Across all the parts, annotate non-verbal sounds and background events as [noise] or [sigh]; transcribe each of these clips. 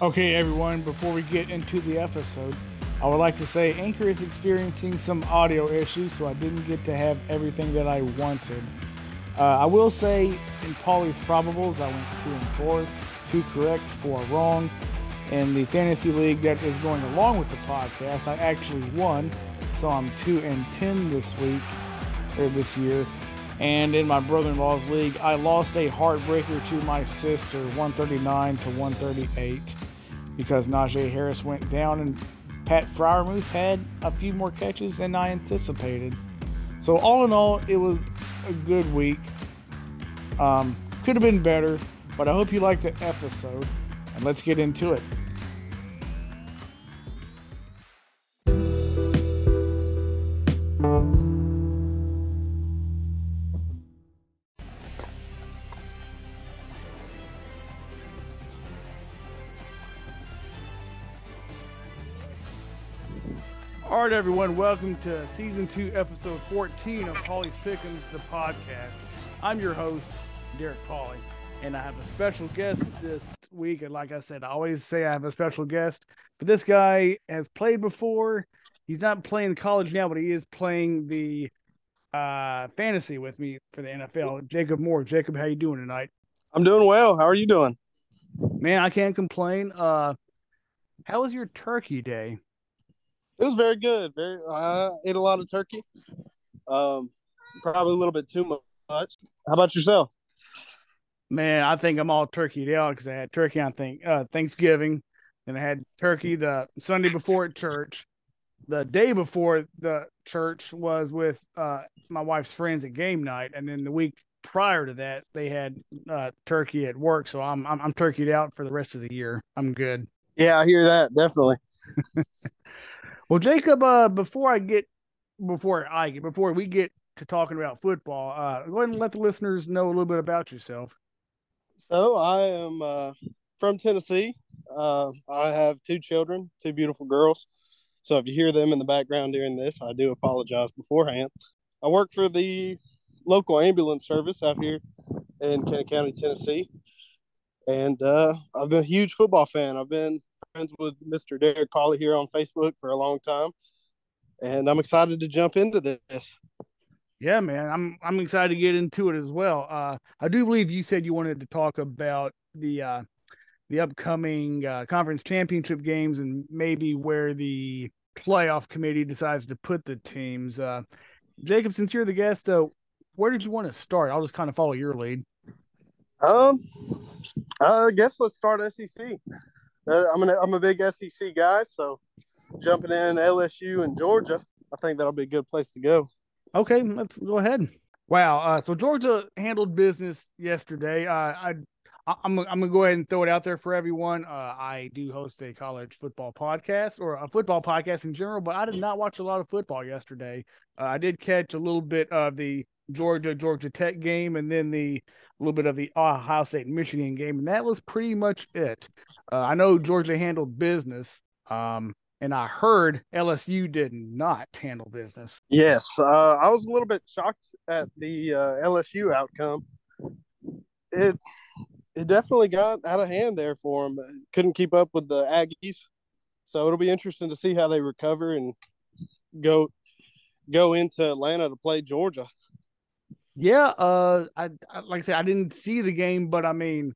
Okay, everyone, before we get into the episode, I would like to say Anchor is experiencing some audio issues, so I didn't get to have everything that I wanted. Uh, I will say in Paulie's Probables, I went two and four, two correct, four wrong. In the fantasy league that is going along with the podcast, I actually won, so I'm two and ten this week or this year. And in my brother-in-law's league, I lost a heartbreaker to my sister, 139 to 138, because Najee Harris went down and Pat Freiermuth had a few more catches than I anticipated. So all in all, it was a good week. Um, could have been better, but I hope you liked the episode. And let's get into it. Right, everyone, welcome to season two, episode 14 of Paulie's Pickens, the podcast. I'm your host, Derek Pauly, and I have a special guest this week. And like I said, I always say I have a special guest, but this guy has played before. He's not playing college now, but he is playing the uh, fantasy with me for the NFL. Jacob Moore. Jacob, how you doing tonight? I'm doing well. How are you doing? Man, I can't complain. Uh, how was your turkey day? It was very good. Very. I ate a lot of turkey. Um, probably a little bit too much. How about yourself? Man, I think I'm all turkeyed out because I had turkey on think uh, Thanksgiving, and I had turkey the Sunday before at church. The day before the church was with uh, my wife's friends at game night, and then the week prior to that, they had uh, turkey at work. So I'm, I'm I'm turkeyed out for the rest of the year. I'm good. Yeah, I hear that definitely. [laughs] Well, Jacob, uh, before I get before I get before we get to talking about football, uh, go ahead and let the listeners know a little bit about yourself. So I am uh, from Tennessee. Uh, I have two children, two beautiful girls. So if you hear them in the background during this, I do apologize beforehand. I work for the local ambulance service out here in Kennet County, Tennessee, and uh, I've been a huge football fan. I've been friends with Mr. Derek Pauly here on Facebook for a long time, and I'm excited to jump into this. Yeah, man, I'm I'm excited to get into it as well. Uh, I do believe you said you wanted to talk about the uh, the upcoming uh, conference championship games and maybe where the playoff committee decides to put the teams. Uh, Jacob, since you're the guest, uh, where did you want to start? I'll just kind of follow your lead. Um, I guess let's start SEC. Uh, I'm an, I'm a big SEC guy, so jumping in LSU and Georgia, I think that'll be a good place to go. Okay, let's go ahead. Wow. Uh, so Georgia handled business yesterday. Uh, I, I'm, I'm gonna go ahead and throw it out there for everyone. Uh, I do host a college football podcast or a football podcast in general, but I did not watch a lot of football yesterday. Uh, I did catch a little bit of the Georgia Georgia Tech game and then the little bit of the Ohio State Michigan game, and that was pretty much it. Uh, I know Georgia handled business. Um, and I heard LSU did not handle business. Yes, uh, I was a little bit shocked at the uh, LSU outcome. It it definitely got out of hand there for them. Couldn't keep up with the Aggies, so it'll be interesting to see how they recover and go go into Atlanta to play Georgia. Yeah, uh, I, I like I said, I didn't see the game, but I mean,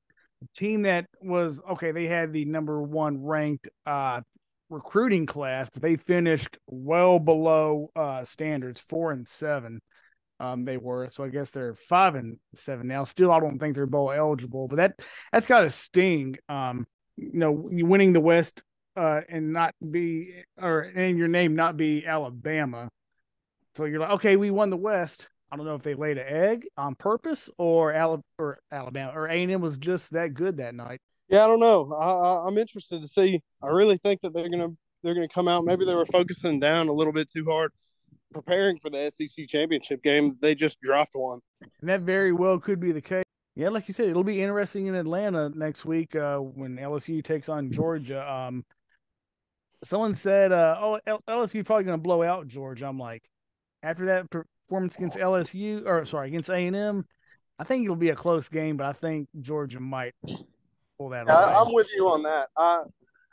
team that was okay. They had the number one ranked uh recruiting class, but they finished well below uh, standards, four and seven. Um, they were so I guess they're five and seven now. Still, I don't think they're bowl eligible, but that that's got a sting. Um, you know, winning the West uh, and not be or and your name not be Alabama. So you're like, okay, we won the West. I don't know if they laid an egg on purpose or Alabama or Alabama or A and M was just that good that night yeah, I don't know. I, am interested to see. I really think that they're gonna they're gonna come out. Maybe they were focusing down a little bit too hard, preparing for the SEC championship game. They just dropped one, and that very well could be the case. Yeah, like you said, it'll be interesting in Atlanta next week uh, when LSU takes on Georgia. Um, someone said, uh, "Oh, LSU probably going to blow out Georgia." I'm like, after that performance against LSU, or sorry, against A and M, I think it'll be a close game, but I think Georgia might pull that Yeah, away. I'm with you on that. Uh,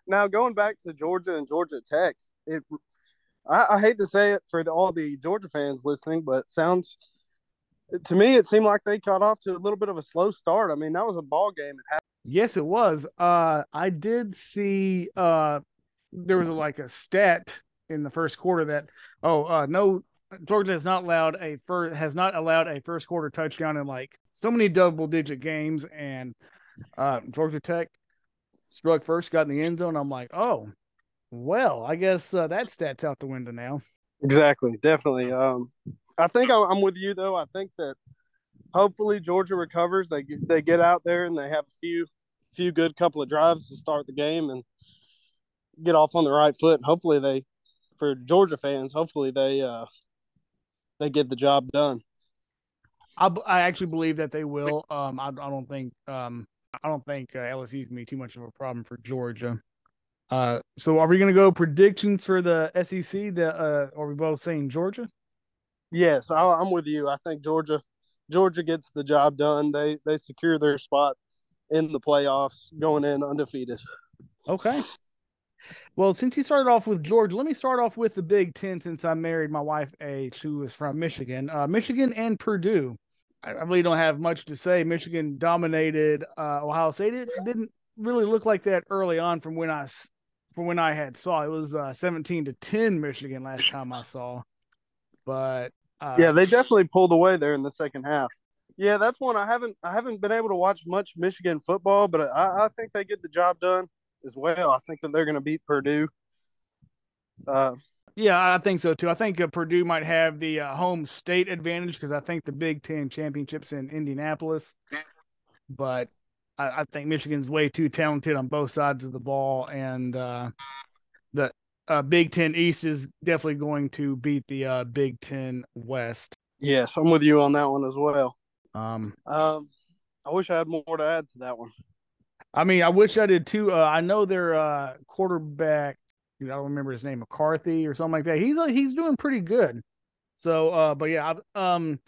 now going back to Georgia and Georgia Tech, it I, I hate to say it for the, all the Georgia fans listening, but sounds to me it seemed like they got off to a little bit of a slow start. I mean, that was a ball game. At Yes, it was. Uh, I did see uh, there was a, like a stat in the first quarter that oh uh, no Georgia has not allowed a first has not allowed a first quarter touchdown in like so many double digit games, and uh, Georgia Tech struck first, got in the end zone. I'm like, oh, well, I guess uh, that stat's out the window now. Exactly, definitely. Um, I think I'm, with you though. I think that hopefully Georgia recovers. They they get out there and they have a few few good couple of drives to start the game and get off on the right foot. Hopefully they, for Georgia fans, hopefully they uh they get the job done. I, I actually believe that they will. Um, I, I don't think um, I don't think uh, LSU is gonna be too much of a problem for Georgia. Uh, so are we gonna go predictions for the SEC? The uh, are we both saying Georgia? Yes, I, I'm with you. I think Georgia Georgia gets the job done. They they secure their spot in the playoffs, going in undefeated. Okay. Well, since you started off with Georgia, let me start off with the Big Ten. Since I married my wife H, who is from Michigan, uh, Michigan and Purdue. I, I really don't have much to say. Michigan dominated uh, Ohio State. It didn't really look like that early on from when I from when I had saw it was uh, seventeen to ten Michigan last time I saw. But uh, yeah, they definitely pulled away there in the second half. Yeah, that's one I haven't I haven't been able to watch much Michigan football, but I, I think they get the job done as well. I think that they're going to beat Purdue. Uh, Yeah, I think so too. I think uh, Purdue might have the uh, home state advantage because I think the Big Ten championships in Indianapolis, but I, I think Michigan's way too talented on both sides of the ball, and uh, the uh, Big Ten East is definitely going to beat the uh, Big Ten West. yes, I'm with you on that one as well. Um, Um, I wish I had more to add to that one. I mean, I wish I did too. Uh, I know their uh, quarterback. I don't remember his name, McCarthy or something like that. He's uh, he's doing pretty good. So, uh, but yeah, I- um,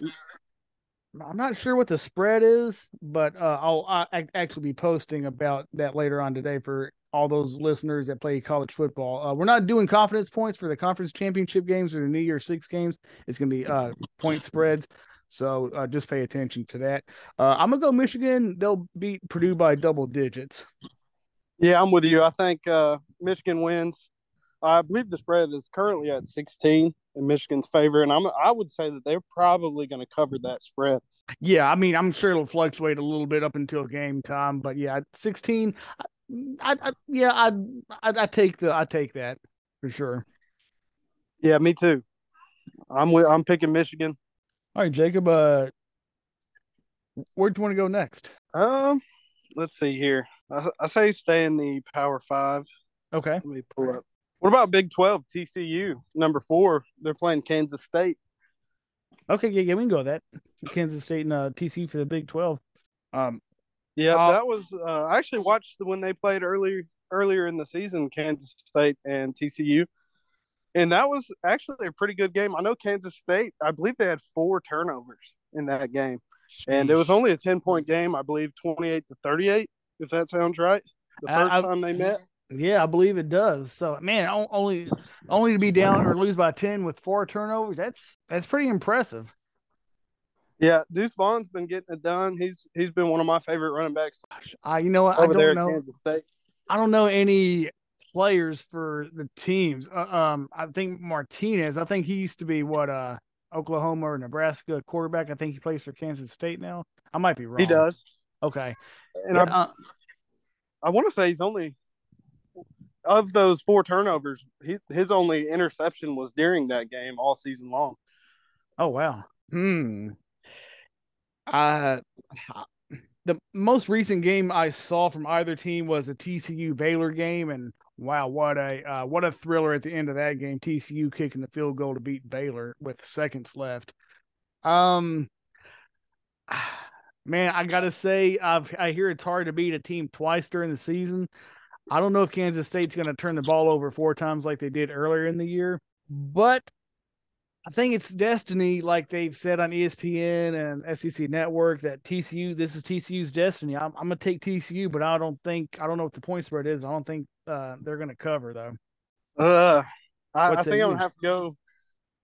I'm not sure what the spread is, but uh, I'll I, actually be posting about that later on today for all those listeners that play college football. Uh, we're not doing confidence points for the conference championship games or the New Year's Six games. It's going to be uh, point spreads. So uh, just pay attention to that. Uh, I'm gonna go Michigan. They'll beat Purdue by double digits. Yeah, I'm with you. I think uh, Michigan wins. I believe the spread is currently at 16 in Michigan's favor, and I'm I would say that they're probably going to cover that spread. Yeah, I mean, I'm sure it'll fluctuate a little bit up until game time, but yeah, 16. I, I, yeah, I, I, I take the, I take that for sure. Yeah, me too. I'm with, I'm picking Michigan. All right, Jacob. Uh, where do you want to go next? Um, let's see here. I, I say stay in the Power Five. Okay. Let me pull up. What about Big Twelve? TCU number four. They're playing Kansas State. Okay. Yeah, yeah, we can go with that. Kansas State and uh, TC for the Big 12. Um, Yeah, that was. Uh, I actually watched the, when they played earlier earlier in the season, Kansas State and TCU, and that was actually a pretty good game. I know Kansas State. I believe they had four turnovers in that game, and it was only a ten point game. I believe twenty eight to thirty eight. If that sounds right. The first I- time they met. Yeah, I believe it does. So, man, only only to be down or lose by 10 with four turnovers. That's that's pretty impressive. Yeah, Deuce Vaughn's been getting it done. He's he's been one of my favorite running backs Gosh, I you know what I don't know. Kansas State. I don't know any players for the teams. Uh, um, I think Martinez. I think he used to be what uh Oklahoma or Nebraska quarterback. I think he plays for Kansas State now. I might be wrong. He does, Okay. and Yeah, I uh, I want to say he's only of those four turnovers. He, his only interception was during that game all season long. oh wow. Hmm. Uh, the most recent game I saw from either team was a TCU Baylor game, and wow, what a uh, what a thriller at the end of that game. TCU kicking the field goal to beat Baylor with seconds left. Um, [sighs] man, I gotta say, I've I hear it's hard to beat a team twice during the season. I don't know if Kansas State's going to turn the ball over four times like they did earlier in the year, but I think it's destiny, like they've said on ESPN and SEC Network that TCU. This is TCU's destiny. I'm, I'm gonna take TCU, but I don't think I don't know what the point spread is. I don't think uh, they're gonna cover though. Uh, I, I think I'm gonna have to go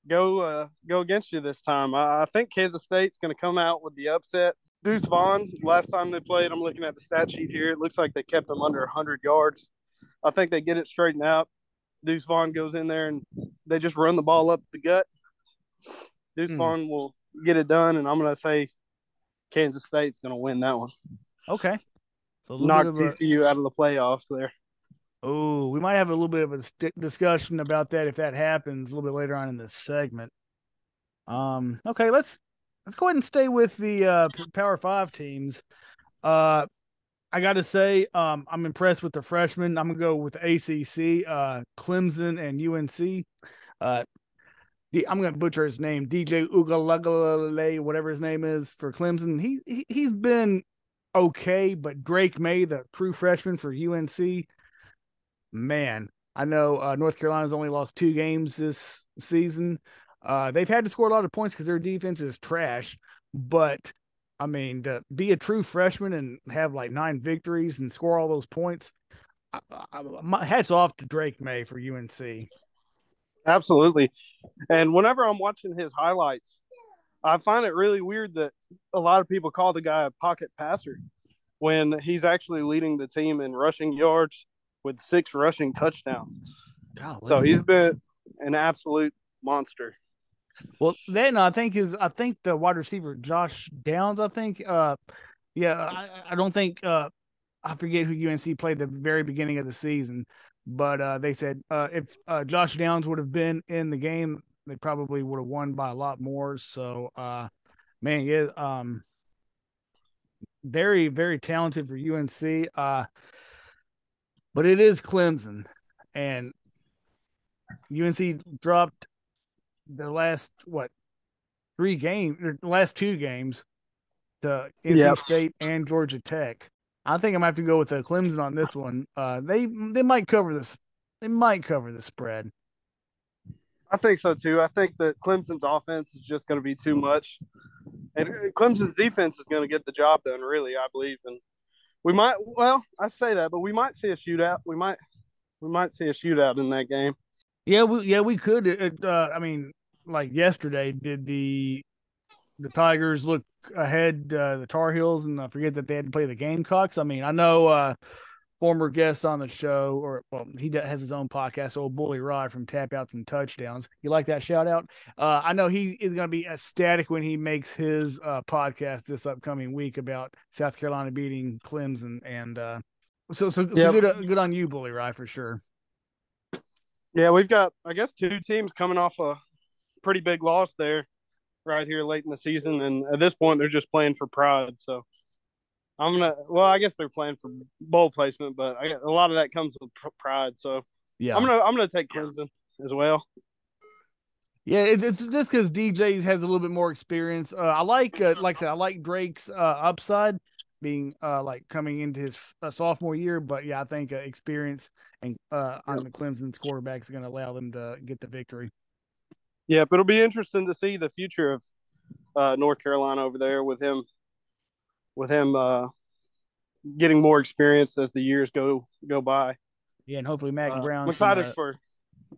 go uh, go against you this time. I, I think Kansas State's gonna come out with the upset. Deuce Vaughn, last time they played, I'm looking at the stat sheet here. It looks like they kept them under 100 yards. I think they get it straightened out. Deuce Vaughn goes in there and they just run the ball up the gut. Deuce mm. Vaughn will get it done, and I'm going to say Kansas State's going to win that one. Okay. So knock TCU a... out of the playoffs there. Oh, we might have a little bit of a discussion about that if that happens a little bit later on in this segment. Um. Okay, let's let's go ahead and stay with the uh, Power Five teams. Uh, I got to say, um, I'm impressed with the freshmen. I'm gonna go with ACC, uh, Clemson, and UNC. Uh, I'm gonna butcher his name, DJ Uiagalelei, whatever his name is for Clemson. He, he he's been okay, but Drake Maye, the true freshman for UNC, man, I know uh, North Carolina's only lost two games this season. Uh, they've had to score a lot of points because their defense is trash, but I mean, to be a true freshman and have like nine victories and score all those points, I, I, my hats off to Drake Maye for UNC. Absolutely. And whenever I'm watching his highlights, I find it really weird that a lot of people call the guy a pocket passer when he's actually leading the team in rushing yards with six rushing touchdowns. Golly. So he's been an absolute monster. Well, then I think is I think the wide receiver Josh Downs. I think, uh, yeah, I, I don't think uh, I forget who UNC played the very beginning of the season, but uh, they said uh, if uh, Josh Downs would have been in the game, they probably would have won by a lot more. So, uh, man, yeah, um, very very talented for UNC. Uh, but it is Clemson, and UNC dropped the last what three games or last two games to NC yep. State and Georgia Tech. I think I'm gonna have to go with the Clemson on this one. Uh, they they might cover this. They might cover the spread. I think so too. I think that Clemson's offense is just going to be too much, and Clemson's defense is going to get the job done. Really, I believe, and we might. Well, I say that, but we might see a shootout. We might, we might see a shootout in that game. Yeah, we yeah we could. It, uh, I mean, like yesterday, did the the Tigers look ahead uh, the Tar Heels, and I forget that they had to play the Gamecocks. I mean, I know uh, former guest on the show, or well, he has his own podcast, old Bully Rod from Tap Outs and Touchdowns. You like that shout out? Uh, I know he is going to be ecstatic when he makes his uh, podcast this upcoming week about South Carolina beating Clemson, and uh, so so, so good uh, good on you, Bully Rod, for sure. Yeah, we've got I guess two teams coming off a pretty big loss there right here late in the season, and at this point they're just playing for pride. So I'm gonna. Well, I guess they're playing for bowl placement, but I, a lot of that comes with pride. So yeah, I'm gonna I'm gonna take Clemson as well. Yeah, it's, it's just because DJs has a little bit more experience. Uh, I like, uh, like I said, I like Drake's uh, upside being uh, like coming into his uh, sophomore year, but yeah, I think uh, experience and on the Clemson's quarterback is going to allow them to get the victory. Yeah, but it'll be interesting to see the future of uh, North Carolina over there with him, with him uh, getting more experience as the years go go by. Yeah, and hopefully Mack uh, Brown. I'm excited can, uh, for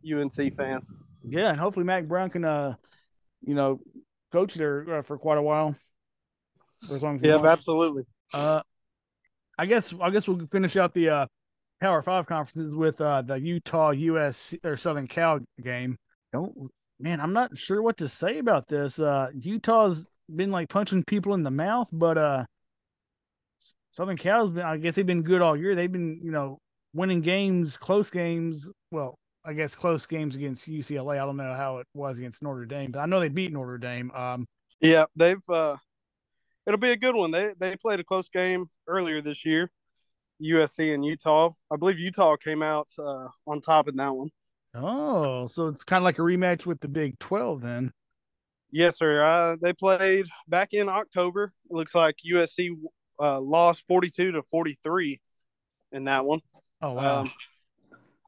UNC fans. Yeah, and hopefully Mack Brown can, uh, you know, coach there uh, for quite a while. For as long as yeah, absolutely. Uh, I guess I guess we'll finish out the uh, Power Five conferences with uh, the Utah US or Southern Cal game. Don't man, I'm not sure what to say about this. Uh, Utah's been like punching people in the mouth, but uh, Southern Cal's been, I guess they've been good all year. They've been, you know, winning games, close games. Well, I guess close games against UCLA. I don't know how it was against Notre Dame, but I know they beat Notre Dame. Um, yeah, they've. Uh, it'll be a good one. They they played a close game earlier this year, USC and Utah. I believe Utah came out uh, on top in that one. Oh, so it's kind of like a rematch with the Big 12 then. Yes, sir. Uh, they played back in October. It looks like USC uh, lost 42 to 43 in that one. Oh, wow. Um,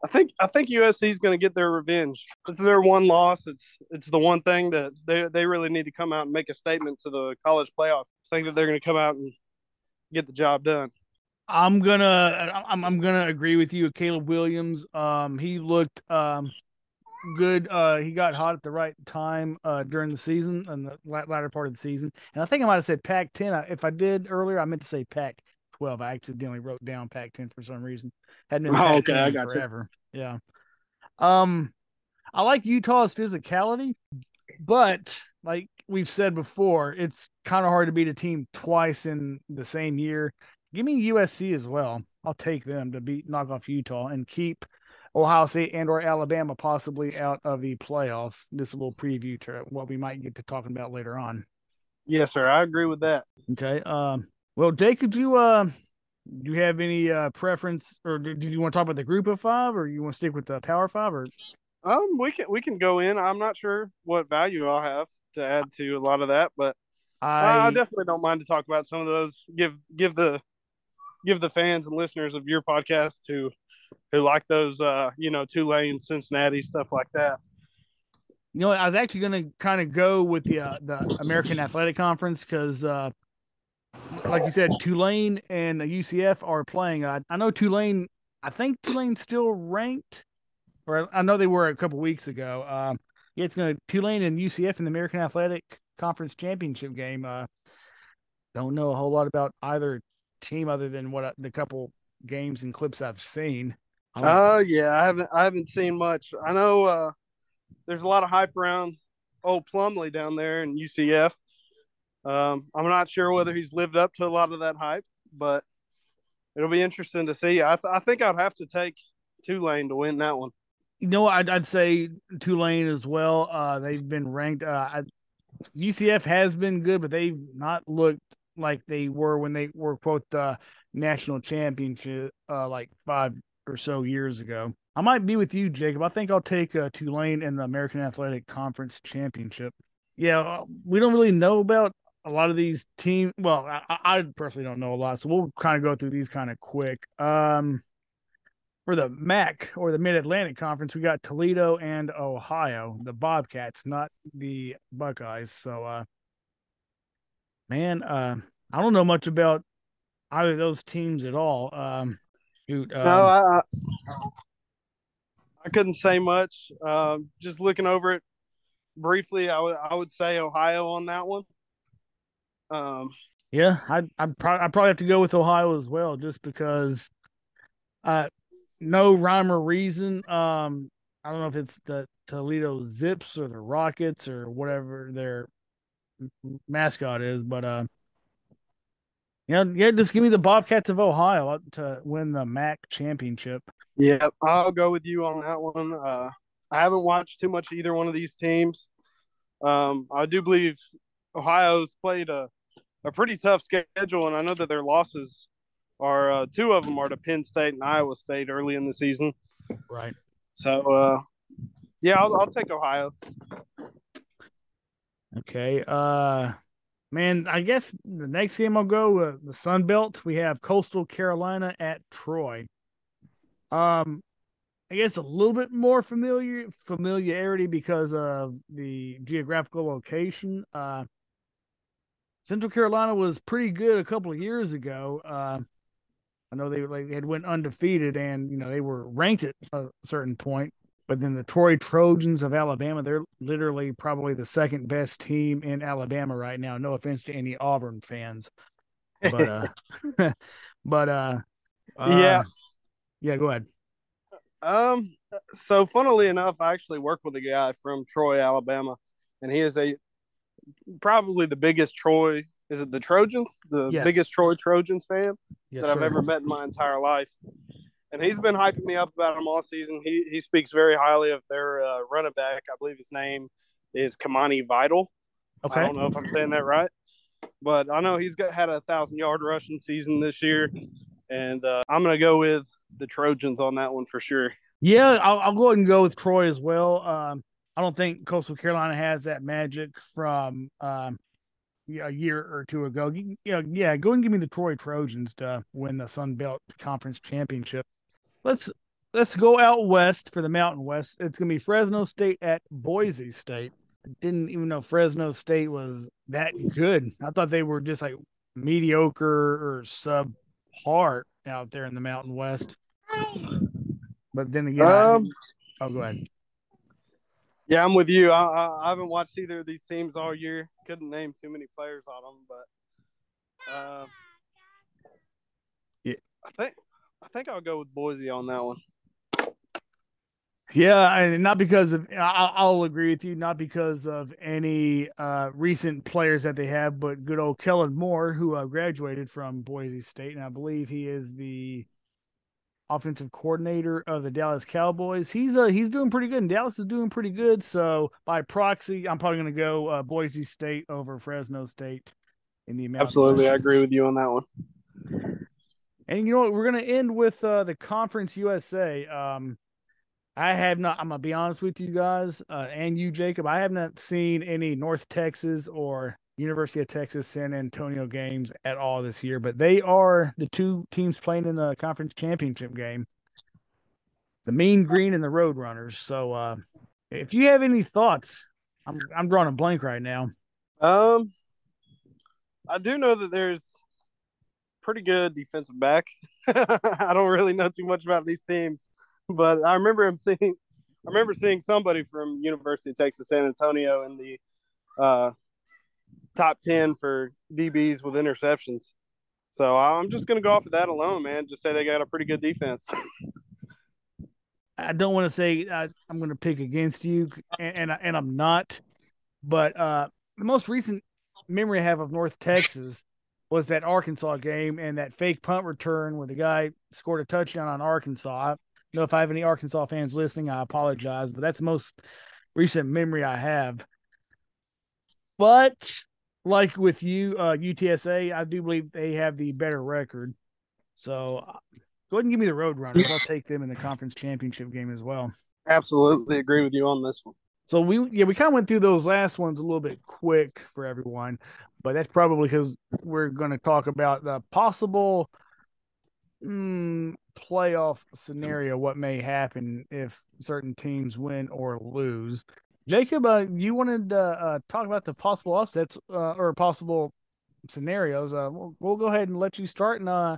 I think I think USC is going to get their revenge. It's their one loss. It's it's the one thing that they they really need to come out and make a statement to the college playoff. I think that they're going to come out and get the job done. I'm gonna I'm, I'm gonna agree with you. Caleb Williams, um, he looked um good. Uh, he got hot at the right time uh during the season and the latter part of the season. And I think I might have said Pac-10. If I did earlier, I meant to say Pack 12. I accidentally wrote down Pac-10 for some reason. Hadn't been oh, okay, I got forever. You. Yeah. Um, I like Utah's physicality, but like we've said before, it's kind of hard to beat a team twice in the same year. Give me USC as well. I'll take them to beat knock off Utah and keep Ohio State and or Alabama possibly out of the playoffs. This will preview to what we might get to talking about later on. Yes, sir. I agree with that. Okay. Um. Well, Dave, could you uh, do you have any uh preference, or did you want to talk about the Group of Five, or you want to stick with the Power Five, or? Um, we can we can go in. I'm not sure what value I'll have to add to a lot of that, but I, I definitely don't mind to talk about some of those. Give give the give the fans and listeners of your podcast who who like those uh you know Tulane, Cincinnati stuff like that. You know, I was actually going to kind of go with the uh, the American Athletic Conference because, uh, like you said, Tulane and UCF are playing. Uh, I know Tulane. I think Tulane's still ranked, or I know they were a couple weeks ago. Um, yeah, it's going to Tulane and UCF in the American Athletic Conference Championship game. Uh, don't know a whole lot about either team other than what the couple games and clips I've seen. Oh uh, yeah, I haven't I haven't seen much. I know uh, there's a lot of hype around old Plumlee down there in UCF. Um, I'm not sure whether he's lived up to a lot of that hype, but it'll be interesting to see. I, th- I think I'd have to take Tulane to win that one. You know, I'd, I'd say Tulane as well. Uh, they've been ranked. Uh, I, UCF has been good, but they've not looked like they were when they were quote the national championship uh like five or so years ago. I might be with you, Jacob. I think I'll take uh, Tulane in the American Athletic Conference Championship. Yeah, uh, we don't really know about a lot of these teams. Well, I, I personally don't know a lot, so we'll kind of go through these kind of quick. Um, for the MAC or the Mid Atlantic Conference, we got Toledo and Ohio, the Bobcats, not the Buckeyes. So, uh, man, uh, I don't know much about either of those teams at all. Um, shoot, um, no, I, I couldn't say much. Um, just looking over it briefly, I would I would say Ohio on that one. Um, yeah, I I probably I probably have to go with Ohio as well, just because, uh, no rhyme or reason. Um, I don't know if it's the Toledo Zips or the Rockets or whatever their mascot is, but uh, yeah, yeah, just give me the Bobcats of Ohio to win the MAC championship. Yeah, I'll go with you on that one. Uh, I haven't watched too much either one of these teams. Um, I do believe Ohio's played a, a pretty tough schedule, and I know that their losses are uh, two of them are to Penn State and Iowa State early in the season. Right. So, uh, yeah, I'll, I'll take Ohio. Okay. Uh, Man, I guess the next game I'll go uh, the Sun Belt. We have Coastal Carolina at Troy. Um, I guess a little bit more familiar familiarity because of the geographical location. Uh, Central Carolina was pretty good a couple of years ago. Uh, I know they like had went undefeated, and you know they were ranked at a certain point. But then the Troy Trojans of Alabama, they're literally probably the second best team in Alabama right now. No offense to any Auburn fans. But uh [laughs] [laughs] but uh, uh yeah. Yeah, go ahead. Um so funnily enough, I actually work with a guy from Troy, Alabama, and he is a probably the biggest Troy is it the Trojans? The yes. biggest Troy Trojans fan yes, that I've ever met in my entire life and he's been hyping me up about him all season. He he speaks very highly of their uh, running back. I believe his name is Kimani Vidal. Okay. I don't know if I'm saying that right, but I know he's got had a thousand yard rushing season this year, and uh, I'm gonna go with the Trojans on that one for sure. Yeah, I'll, I'll go ahead and go with Troy as well. Um, I don't think Coastal Carolina has that magic from um, a year or two ago. Yeah, yeah, go and give me the Troy Trojans to win the Sun Belt Conference Championship let's let's go out west for the Mountain West. It's gonna be Fresno State at Boise State. I didn't even know Fresno State was that good. I thought they were just like mediocre or sub part out there in the Mountain West. But then again, um, I, oh, go ahead. Yeah, I'm with you. I, I, I, haven't watched either of these teams all year. Couldn't name too many players on them, but uh, yeah, I think I think I'll go with Boise on that one. Yeah, and not because of I'll, agree with you, not because of any uh, recent players that they have, but good old Kellen Moore, who uh, graduated from Boise State, and I believe he is the offensive coordinator of the Dallas Cowboys. He's uh he's doing pretty good, and Dallas is doing pretty good. So by proxy, I'm probably going to go uh, Boise State over Fresno State in the amount. Absolutely, I agree with you on that one. And you know what? We're going to end with uh, the Conference USA. Um, I have not. I'm gonna be honest with you guys, uh, and you, Jacob. I have not seen any North Texas or University of Texas San Antonio games at all this year, but they are the two teams playing in the conference championship game. The Mean Green and the Roadrunners. So, uh, if you have any thoughts, I'm I'm drawing a blank right now. Um, I do know that there's pretty good defensive back. [laughs] I don't really know too much about these teams but I remember him seeing, I remember seeing somebody from University of Texas San Antonio in the uh, top ten for DBs with interceptions. So I'm just going to go off of that alone, man. Just say they got a pretty good defense. I don't want to say I, am going to pick against you, and and, and I'm not. But uh, the most recent memory I have of North Texas was that Arkansas game and that fake punt return where the guy scored a touchdown on Arkansas I don't know if I have any Arkansas fans listening, I apologize, but that's the most recent memory I have. But like with you, uh, UTSA, I do believe they have the better record. So uh, go ahead and give me the Roadrunners. I'll take them in the conference championship game as well. Absolutely agree with you on this one. So we yeah we kind of went through those last ones a little bit quick for everyone, but that's probably because we're going to talk about the possible mm, playoff scenario, what may happen if certain teams win or lose. Jacob, uh, you wanted to uh, talk about the possible offsets uh, or possible scenarios. Uh, we'll, we'll, go ahead and let you start, and uh,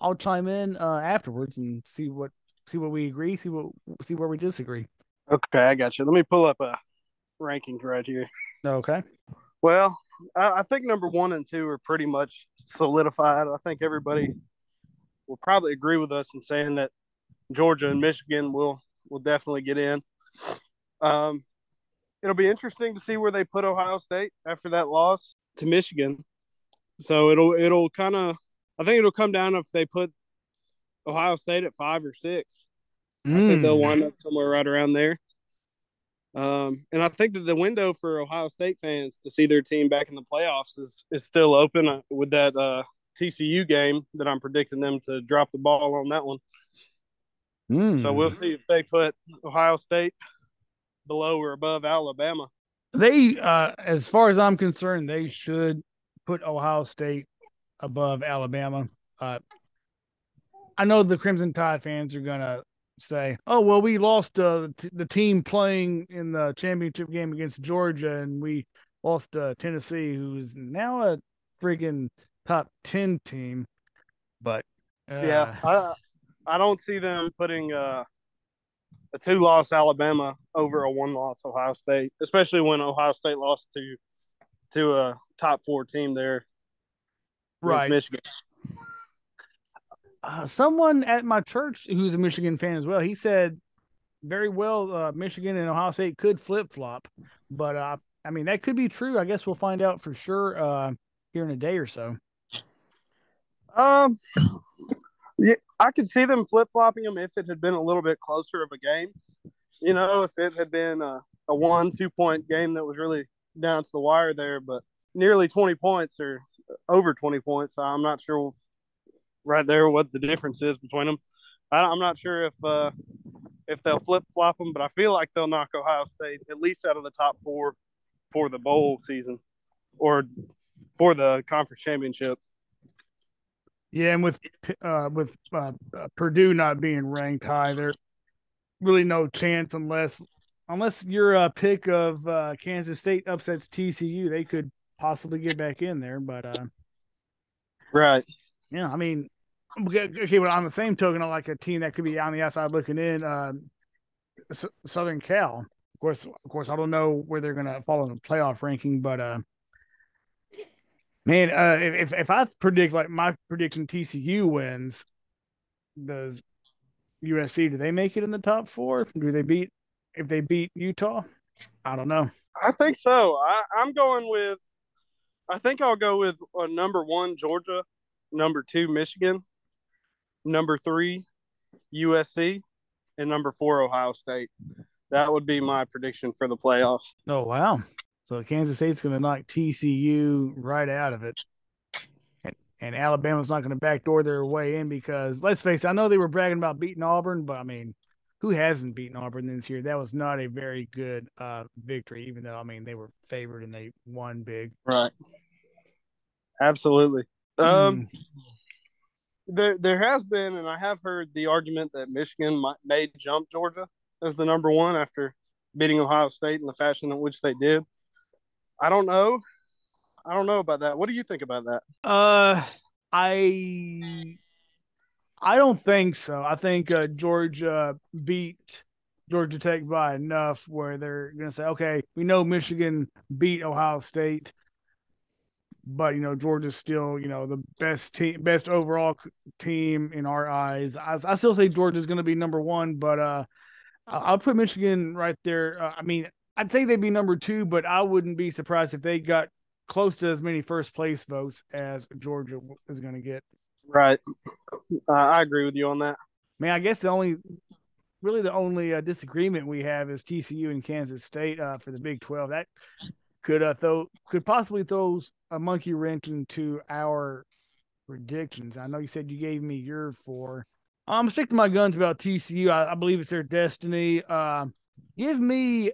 I'll chime in uh, afterwards and see what see what we agree, see what see where we disagree. Okay, I got you. Let me pull up a rankings right here. Okay. Well, I, I think number one and two are pretty much solidified. I think everybody will probably agree with us in saying that Georgia and Michigan will will definitely get in. Um, it'll be interesting to see where they put Ohio State after that loss to Michigan. So it'll it'll kind of I think it'll come down if they put Ohio State at five or six. Mm. I think they'll wind up somewhere right around there. Um, and I think that the window for Ohio State fans to see their team back in the playoffs is is still open uh, with that uh, TCU game that I'm predicting them to drop the ball on that one. Mm. So we'll see if they put Ohio State below or above Alabama. They, uh, as far as I'm concerned, they should put Ohio State above Alabama. Uh, I know the Crimson Tide fans are gonna say, "Oh, well, we lost uh, t- the team playing in the championship game against Georgia, and we lost uh, Tennessee, who's now a friggin' top 10 team, but uh, yeah, I I don't see them putting uh, a two loss Alabama over a one loss Ohio State, especially when Ohio State lost to to a top four team there. Right. Michigan. Uh, someone at my church who's a Michigan fan as well, he said very well uh, Michigan and Ohio State could flip flop, but uh, I mean that could be true. I guess we'll find out for sure uh, here in a day or so. Um, yeah, I could see them flip flopping them if it had been a little bit closer of a game. You know, if it had been a, a one, two point game that was really down to the wire there, but nearly 20 points or over 20 points. I'm not sure right there what the difference is between them. I, am not sure if uh, if they'll flip flop them, but I feel like they'll knock Ohio State at least out of the top four for the bowl season or for the conference championship. Yeah, and with uh, with uh, Purdue not being ranked high, there's really no chance unless unless your uh, pick of uh, Kansas State upsets TCU, they could possibly get back in there. But uh, right, yeah, I mean, okay, but on the same token, like a team that could be on the outside looking in. Uh, S- Southern Cal, of course, of course, I don't know where they're going to fall in the playoff ranking, but uh, man, uh, if if I predict like my prediction, TCU wins. Does USC do they make it in the top four? Do they beat if they beat Utah? I don't know. I think so. I, I'm going with. I think I'll go with uh, number one Georgia, number two Michigan, number three USC, and number four Ohio State. That would be my prediction for the playoffs. Oh wow! So Kansas State's going to knock TCU right out of it. And, and Alabama's not going to backdoor their way in because let's face it, I know they were bragging about beating Auburn, but I mean, who hasn't beaten Auburn this year? That was not a very good uh, victory, even though I mean they were favored and they won big. Right. Absolutely. Um, mm. There there has been, and I have heard the argument that Michigan might, may jump Georgia as the number one after beating Ohio State in the fashion in which they did. I don't know. I don't know about that. What do you think about that? Uh, I I don't think so. I think uh, Georgia beat Georgia Tech by enough where they're going to say, okay, we know Michigan beat Ohio State, but you know Georgia's still you know the best team, best overall team in our eyes. I, I still say Georgia's going to be number one, but uh, I'll put Michigan right there. Uh, I mean, I'd say they'd be number two, but I wouldn't be surprised if they got close to as many first place votes as Georgia is going to get. Right. Uh, I agree with you on that. Man, I guess the only, really the only uh, disagreement we have is TCU and Kansas State uh, for the Big Twelve. That could uh, throw could possibly throw a monkey wrench into our predictions. I know you said you gave me your four. I'm sticking my guns about TCU. I, I believe it's their destiny. Uh, give me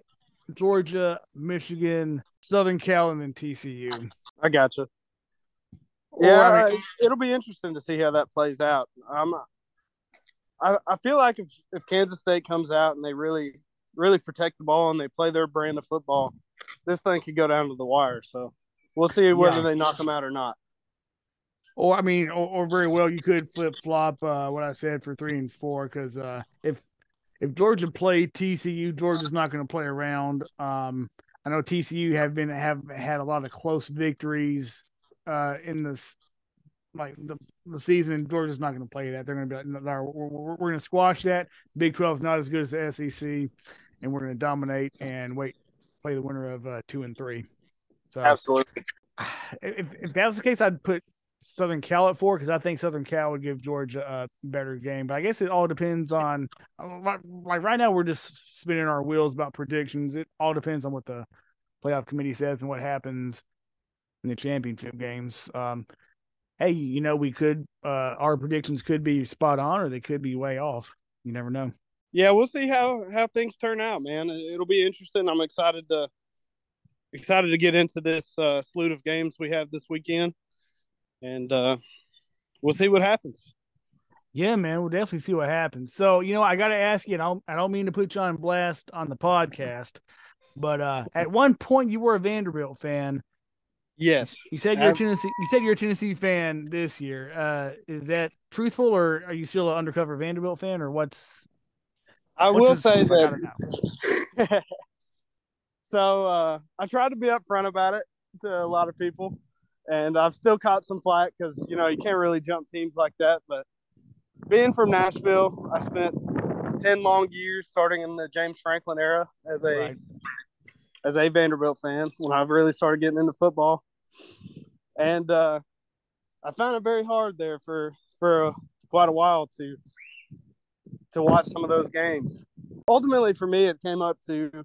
Georgia, Michigan, Southern Cal, and then TCU. I gotcha. Yeah, I mean, it'll be interesting to see how that plays out. I'm, I, I feel like if, if Kansas State comes out and they really, really protect the ball and they play their brand of football, this thing could go down to the wire. So we'll see whether yeah. they knock them out or not. Or I mean, or, or very well, you could flip flop uh, what I said for three and four because uh, if if Georgia played TCU, Georgia's not going to play around. Um, I know TCU have been have had a lot of close victories uh, in this like the, the season. Georgia's not going to play that. They're going to be like, no, we're, we're, we're going to squash that. Big 12 is not as good as the SEC, and we're going to dominate and wait play the winner of uh, two and three. So absolutely. [sighs] If, if that was the case, I'd put Southern Cal at four because I think Southern Cal would give Georgia a better game. But I guess it all depends on like right now we're just spinning our wheels about predictions. It all depends on what the playoff committee says and what happens in the championship games. Um, hey, you know we could uh, our predictions could be spot on or they could be way off. You never know. Yeah, we'll see how how things turn out, man. It'll be interesting. I'm excited to excited to get into this uh, slew of games we have this weekend and uh, we'll see what happens. Yeah, man, we'll definitely see what happens. So, you know, I got to ask you, and I don't, I don't mean to put you on blast on the podcast, but uh, at one point you were a Vanderbilt fan. Yes, you said you're a Tennessee. You said you're a Tennessee fan this year. Uh, is that truthful, or are you still an undercover Vanderbilt fan, or what's? I what's will say that. [laughs] so uh, I tried to be upfront about it to a lot of people and I've still caught some flack because you know you can't really jump teams like that. But being from Nashville, I spent ten long years starting in the James Franklin era as a right. as a Vanderbilt fan when I really started getting into football, and uh, I found it very hard there for for quite a while to to watch some of those games. Ultimately, for me, it came up to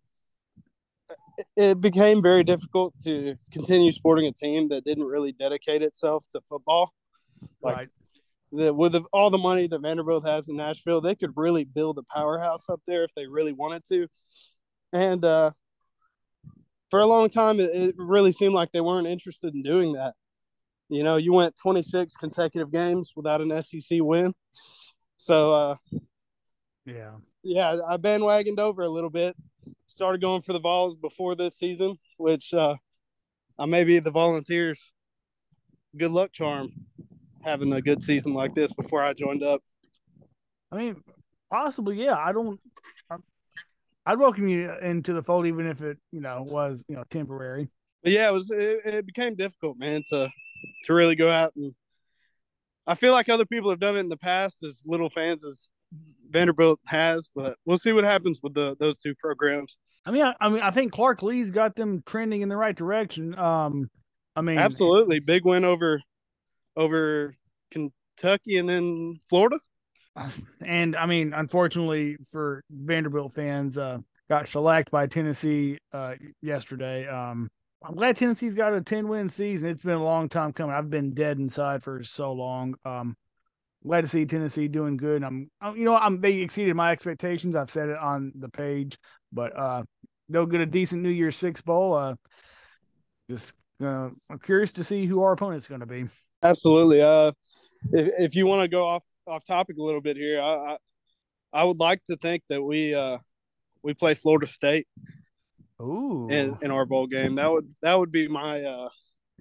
it became very difficult to continue supporting a team that didn't really dedicate itself to football. Like right. the, with the, all the money that Vanderbilt has in Nashville, they could really build a powerhouse up there if they really wanted to. And uh, for a long time, it, it really seemed like they weren't interested in doing that. You know, you went 26 consecutive games without an SEC win. So, uh, yeah, yeah, I bandwagoned over a little bit. Started going for the Vols before this season, which uh, I may be the Volunteers' good luck charm having a good season like this before I joined up. I mean, possibly, yeah. I don't. I'd welcome you into the fold, even if it, you know, was you know temporary. But yeah, it was. It, it became difficult, man, to to really go out and. I feel like other people have done it in the past, as little fans as Vanderbilt has, but we'll see what happens with the those two programs. I mean, I, I mean, I think Clark Lea's got them trending in the right direction. Um, I mean, absolutely, big win over over Kentucky and then Florida. [sighs] And I mean, unfortunately for Vanderbilt fans, uh, got shellacked by Tennessee uh, yesterday. Um, I'm glad Tennessee's got a 10 win season. It's been a long time coming. I've been dead inside for so long. Um, glad to see Tennessee doing good. I'm, you know, I'm they exceeded my expectations. I've said it on the page, but uh, they'll get a decent New Year's Six bowl. Uh, just uh, I'm curious to see who our opponent's going to be. Absolutely. Uh, if if you want to go off off topic a little bit here, I, I, I would like to think that we uh we play Florida State. Ooh. In in our bowl game, that would that would be my uh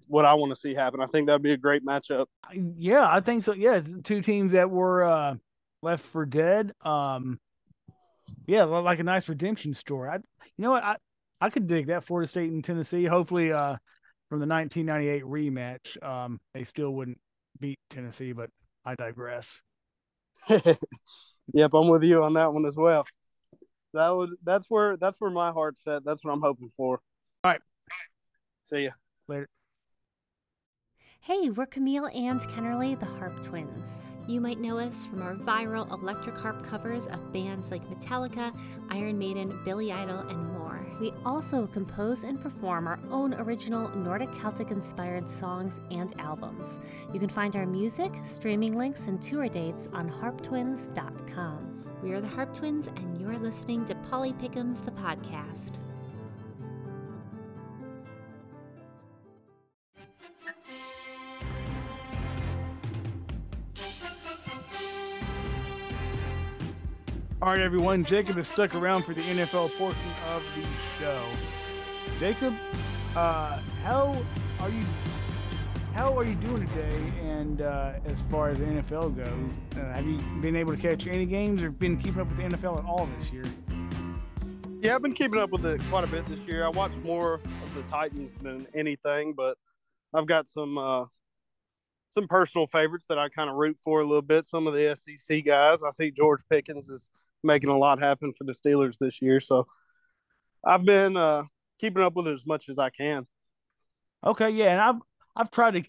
what I want to see happen. I think that'd be a great matchup. Yeah, I think so. Yeah, it's two teams that were uh left for dead. Um, yeah, like a nice redemption story. I, you know what, I I could dig that Florida State and Tennessee. Hopefully, uh, from the 1998 rematch, um, they still wouldn't beat Tennessee, but I digress. [laughs] yep, I'm with you on that one as well. That would that's where that's where my heart's set. That's what I'm hoping for. All right. See ya. Later. Hey, we're Camille and Kennerly, the Harp Twins. You might know us from our viral electric harp covers of bands like Metallica, Iron Maiden, Billy Idol, and more. We also compose and perform our own original Nordic Celtic inspired songs and albums. You can find our music, streaming links, and tour dates on harptwins.com. We are the Harp Twins, and you're listening to Polly Pickums, the podcast. All right, everyone. Jacob is stuck around for the NFL portion of the show. Jacob, uh, how are you? How are you doing today? And uh, as far as the NFL goes, uh, have you been able to catch any games or been keeping up with the NFL at all this year? Yeah, I've been keeping up with it quite a bit this year. I watched more of the Titans than anything, but I've got some uh, some personal favorites that I kind of root for a little bit. Some of the SEC guys. I see George Pickens is making a lot happen for the Steelers this year. So I've been uh, keeping up with it as much as I can. Okay, yeah, and I've I've tried to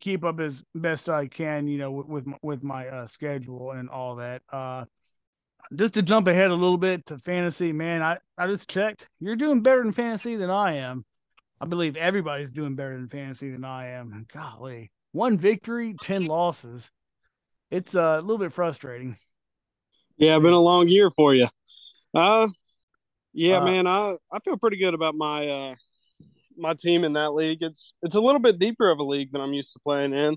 keep up as best I can, you know, with with my, with my uh, schedule and all that. Uh, just to jump ahead a little bit to fantasy, man, I I just checked. You're doing better in fantasy than I am. I believe everybody's doing better in fantasy than I am. Golly, one victory, ten losses. It's uh, a little bit frustrating. Yeah, been a long year for you. Uh yeah, uh, man, I I feel pretty good about my uh my team in that league. It's it's a little bit deeper of a league than I'm used to playing in,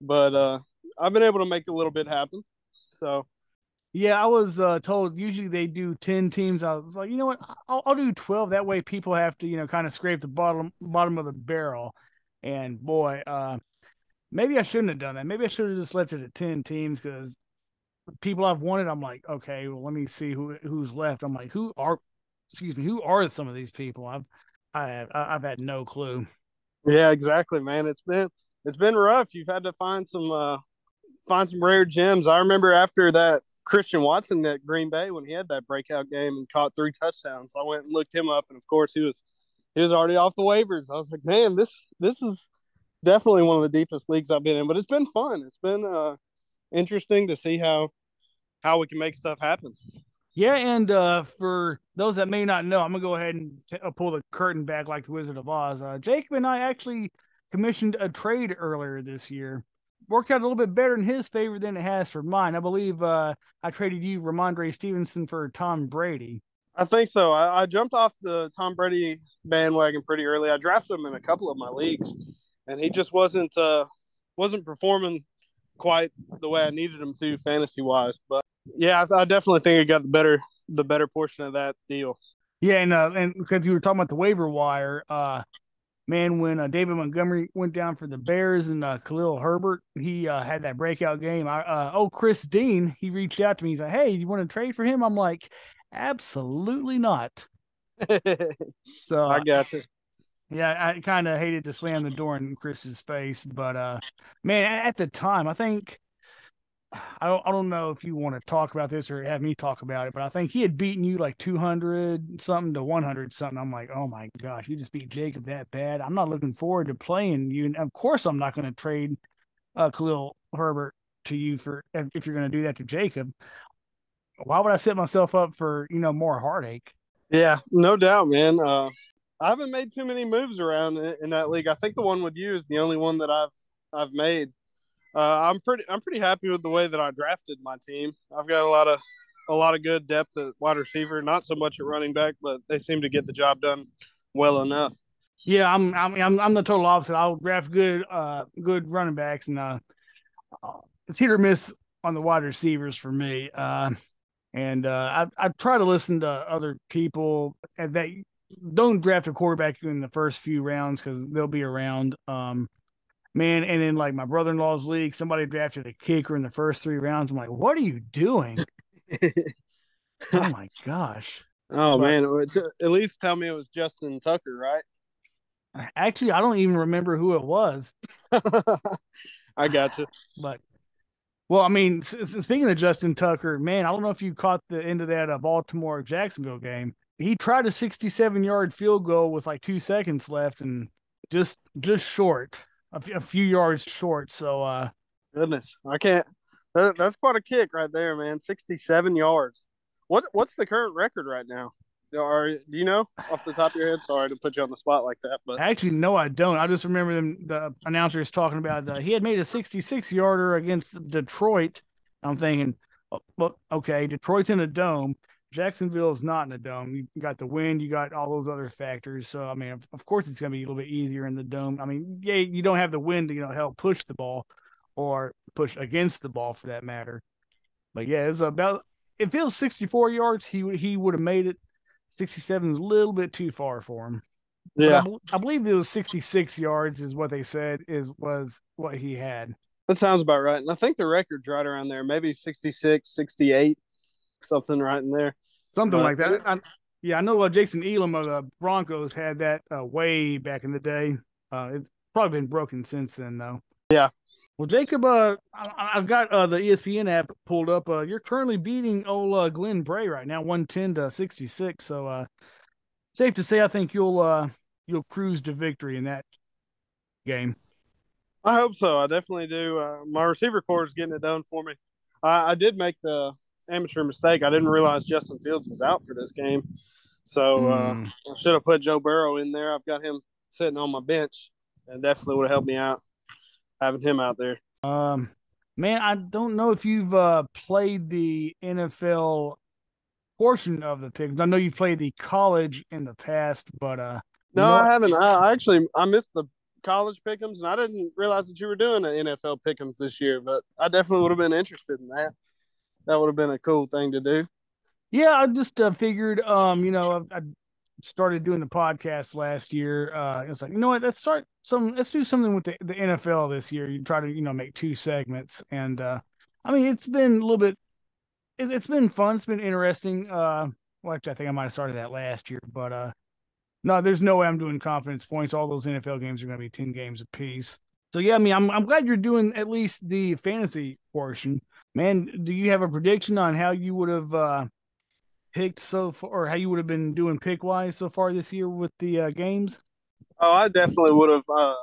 but uh I've been able to make a little bit happen. So yeah, I was uh, told usually they do ten teams. I was like, you know what, I'll, I'll do twelve. That way, people have to, you know, kind of scrape the bottom bottom of the barrel. And boy, uh, maybe I shouldn't have done that. Maybe I should have just left it at ten teams because people I've wanted, I'm like, okay, well, let me see who who's left. I'm like, who are, excuse me, who are some of these people? I've I have I've had no clue. Yeah, exactly, man. It's been it's been rough. You've had to find some uh find some rare gems. I remember after that Christian Watson at Green Bay when he had that breakout game and caught three touchdowns. I went and looked him up, and of course he was he was already off the waivers. I was like, man, this this is definitely one of the deepest leagues I've been in. But it's been fun. It's been uh interesting to see how how we can make stuff happen. Yeah, and uh, for those that may not know, I'm gonna go ahead and t- uh, pull the curtain back like the Wizard of Oz. Uh, Jacob and I actually commissioned a trade earlier this year. Worked out a little bit better in his favor than it has for mine. I believe uh, I traded you Rhamondre Stevenson for Tom Brady. I think so. I, I, jumped off the Tom Brady bandwagon pretty early. I drafted him in a couple of my leagues, and he just wasn't uh, wasn't performing quite the way I needed him to fantasy wise. But yeah, I, I definitely think he got the better the better portion of that deal. Yeah, and uh, and because you were talking about the waiver wire, uh, man, when uh, David Montgomery went down for the Bears and uh, Khalil Herbert, he uh, had that breakout game. I, uh, oh, Chris Dean, he reached out to me. He's like, "Hey, you want to trade for him?" I'm like, "Absolutely not." [laughs] so I got you. Yeah, I kind of hated to slam the door in Chris's face, but uh, man, at the time, I think I don't I don't know if you want to talk about this or have me talk about it, but I think he had beaten you like two hundred something to one hundred something. I'm like, oh my gosh, you just beat Jacob that bad. I'm not looking forward to playing you. And of course, I'm not going to trade uh, Khalil Herbert to you for if you're going to do that to Jacob. Why would I set myself up for you know more heartache? Yeah, no doubt, man. Uh, I haven't made too many moves around in, that league. I think the one with you is the only one that I've I've made. Uh, I'm pretty I'm pretty happy with the way that I drafted my team. I've got a lot of a lot of good depth at wide receiver, not so much at running back, but they seem to get the job done well enough. Yeah, I'm I'm I'm the total opposite. I'll draft good uh good running backs and uh it's hit or miss on the wide receivers for me. Uh and uh I I try to listen to other people that don't draft a quarterback in the first few rounds because they'll be around. Um, man, and in like my brother in law's league, somebody drafted a kicker in the first three rounds. I'm like, what are you doing? [laughs] oh my gosh. Oh but, man, at least tell me it was Justin Tucker, right? Actually, I don't even remember who it was. [laughs] I got you. [sighs] But well, I mean, speaking of Justin Tucker, man, I don't know if you caught the end of that uh, Baltimore Jacksonville game he tried a 67 yard field goal with like two seconds left and just just short a, f- a few yards short. So uh goodness i can't that, that's quite a kick right there man 67 yards. What what's the current record right now? Or do you know off the top of your head? Sorry to put you on the spot like that but actually no i don't. I just remember them the announcers talking about the, he had made a 66 yarder against detroit. I'm thinking oh, well, okay detroit's in a dome Jacksonville is not in a dome. You got the wind, you got all those other factors. So I mean, of, of course, it's going to be a little bit easier in the dome. I mean, yeah, you don't have the wind to you know help push the ball or push against the ball for that matter. But yeah, it's about it feels 64 yards. He he would have made it. 67 is a little bit too far for him. Yeah, I, I, believe it was 66 yards is what they said is was what he had. That sounds about right. And I think the record's right around there, maybe 66, 68 something right in there. Something like that. I, yeah, I know uh, Jason Elam of the Broncos had that uh, way back in the day. Uh, it's probably been broken since then, though. Yeah. Well, Jacob, uh, I, have got uh, the ESPN app pulled up. Uh, you're currently beating old uh, Glenn Bray right now, one ten to sixty six. So, uh, safe to say, I think you'll uh, you'll cruise to victory in that game. I hope so. I definitely do. Uh, my receiver core is getting it done for me. I, I did make the amateur mistake. I didn't realize Justin Fields was out for this game, so mm. uh, I should have put Joe Burrow in there. I've got him sitting on my bench, and definitely would have helped me out having him out there. Um, man, I don't know if you've uh, played the NFL portion of the picks. I know you've played the college in the past, but uh, no, know- I haven't. I actually I missed the college pickums, and I didn't realize that you were doing an NFL pickums this year. But I definitely would have been interested in that that would have been a cool thing to do. Yeah, I just uh, figured, um, you know, I, I, started doing the podcast last year. Uh, it's like, you know what? Let's start some. Let's do something with the, the NFL this year. You try to, you know, make two segments, and uh, I mean, it's been a little bit. It, has been fun. It's been interesting. Uh, well, actually, I think I might have started that last year, but uh, no, there's no way I'm doing confidence points. All those NFL games are going to be ten games apiece. So yeah, I mean, I'm I'm glad you're doing at least the fantasy portion man, do you have a prediction on how you would have uh, picked so far, or how you would have been doing pick wise so far this year with the uh, games? Oh, I definitely would have uh,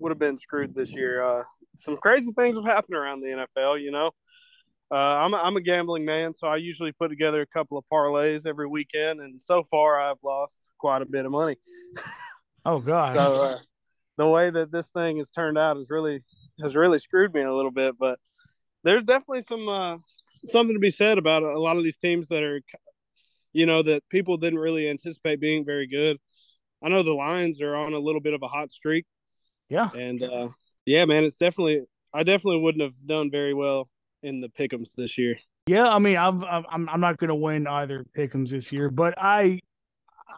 would have been screwed this year. Uh, some crazy things have happened around the NFL. You know, uh, I'm a, I'm a gambling man, so I usually put together a couple of parlays every weekend, and so far I've lost quite a bit of money. oh God! so uh, the way that this thing has turned out has really has really screwed me a little bit, but there's definitely some uh, something to be said about a lot of these teams that are, you know, that people didn't really anticipate being very good. I know the Lions are on a little bit of a hot streak. Yeah. And uh, yeah, man, it's definitely I definitely wouldn't have done very well in the pickums this year. Yeah, I mean, I've, I'm I'm not going to win either pickums this year, but I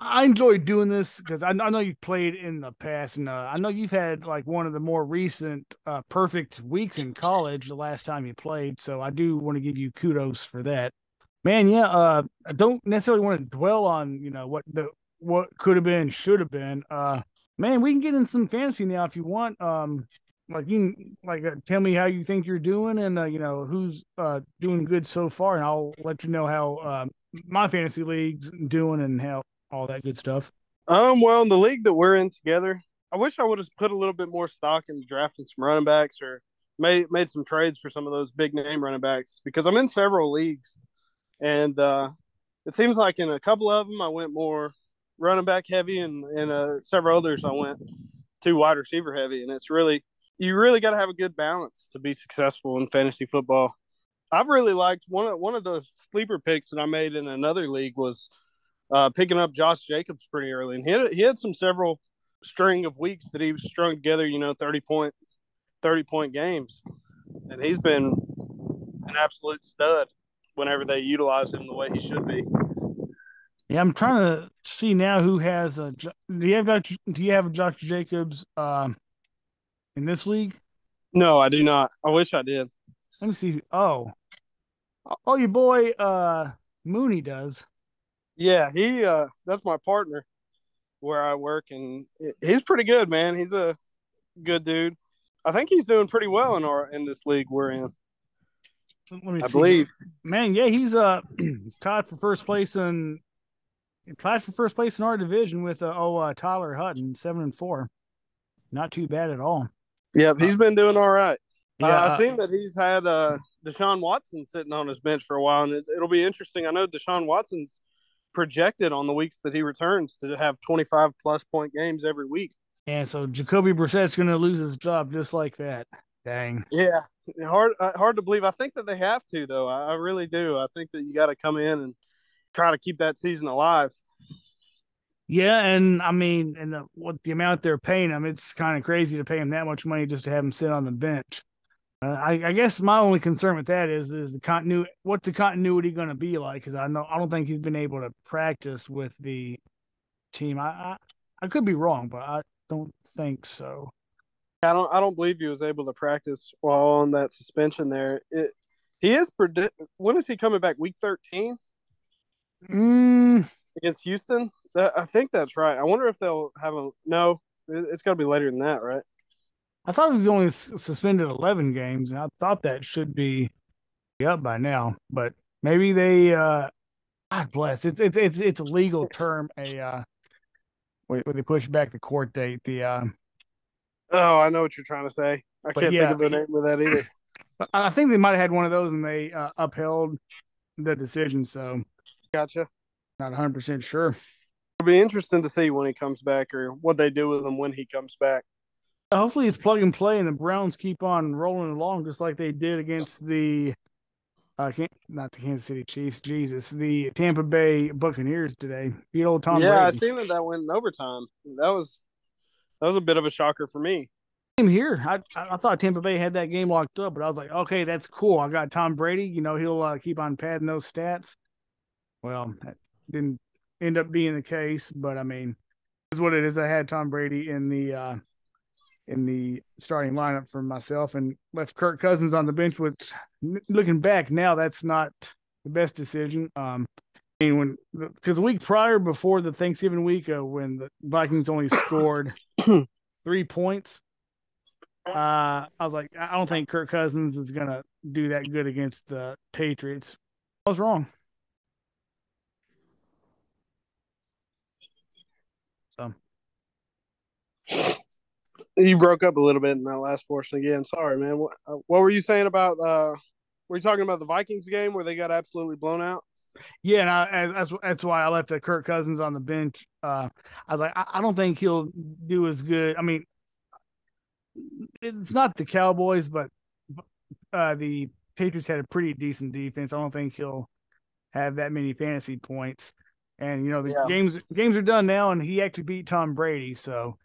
I enjoy doing this because I, I, know you've played in the past, and uh, I know you've had like one of the more recent uh, perfect weeks in college the last time you played. So I do want to give you kudos for that, man. Yeah, uh, I don't necessarily want to dwell on you know what the what could have been, should have been. Uh, man, we can get in some fantasy now if you want. Um, like you can, like uh, tell me how you think you're doing, and uh, you know who's doing good so far, and I'll let you know how my fantasy league's doing and how all that good stuff. Um, well, in the league that we're in together, I wish I would have put a little bit more stock in drafting some running backs or made made some trades for some of those big name running backs because I'm in several leagues, and uh, it seems like in a couple of them I went more running back heavy, and in uh, several others I went too wide receiver heavy, and it's really you really got to have a good balance to be successful in fantasy football. I've really liked one of one of the sleeper picks that I made in another league was uh, picking up Josh Jacobs pretty early, and he had, he had some several string of weeks that he was strung together. You know, thirty point, thirty point games, and he's been an absolute stud whenever they utilize him the way he should be. Yeah, I'm trying to see now who has a. Do you have Dr. Do you have Josh Jacobs uh, in this league? No, I do not. I wish I did. Let me see. Oh, oh, your boy uh, Mooney does. Yeah, he uh that's my partner where I work and he's pretty good, man. He's a good dude. I think he's doing pretty well in our in this league we're in. Let me I see. believe. Man, yeah, he's uh [clears throat] he's tied for first place in tied for first place in our division with uh, oh uh, Tyler Hutton, seven and four. Not too bad at all. Yep, he's been doing all right. Yeah, uh, I've seen that he's had uh, Deshaun Watson sitting on his bench for a while, and it, it'll be interesting. I know Deshaun Watson's projected on the weeks that he returns to have 25 plus point games every week. And so Jacoby Brissett's going to lose his job just like that. Dang. Yeah, hard uh, hard to believe. I think that they have to though. I, I really do. I think that you got to come in and try to keep that season alive. Yeah, and I mean, and the, what the amount they're paying him, it's kind of crazy to pay him that much money just to have him sit on the bench. Uh, I, I, guess my only concern with that is is the continuity. What's the continuity going to be like? Because I know I don't think he's been able to practice with the team. I, I, I could be wrong, but I don't think so. I don't I don't believe he was able to practice while on that suspension there. It, he is predict. When is he coming back? Week thirteen mm. against Houston. That, I think that's right. I wonder if they'll have a no. It's got to be later than that, right? I thought he was only suspended 11 games, and I thought that should be up by now. But maybe they, uh, God bless, it's it's it's it's a legal term. A uh, when they push back the court date, the uh, oh, I know what you're trying to say. I can't yeah, think of the name of that either. I think they might have had one of those, and they uh, upheld the decision. So, gotcha. Not 100 percent sure. It'll be interesting to see when he comes back, or what they do with him when he comes back. Hopefully it's plug and play, and the Browns keep on rolling along just like they did against the, uh, not the Kansas City Chiefs, Jesus, the Tampa Bay Buccaneers today. Beat old Tom yeah, Brady. I seen that that went in overtime. That was that was a bit of a shocker for me. Same here. I I thought Tampa Bay had that game locked up, but I was like, okay, that's cool. I got Tom Brady. You know, he'll uh, keep on padding those stats. Well, that didn't end up being the case, but I mean, is what it is. I had Tom Brady in the uh, in the starting lineup for myself and left Kirk Cousins on the bench. Which, looking back now, that's not the best decision. Um, I mean, when because the week prior, before the Thanksgiving week, uh, when the Vikings only scored [coughs] three points, uh, I was like, I don't think Kirk Cousins is gonna do that good against the Patriots. I was wrong. So [laughs] you broke up a little bit in that last portion again. Sorry, man. What, uh, what were you saying about? uh Were you talking about the Vikings game where they got absolutely blown out? Yeah, and I, that's that's why I left uh, Kirk Cousins on the bench. Uh, I was like, I, I don't think he'll do as good. I mean, it's not the Cowboys, but uh, the Patriots had a pretty decent defense. I don't think he'll have that many fantasy points. And you know the Yeah. games games are done now, and he actually beat Tom Brady. So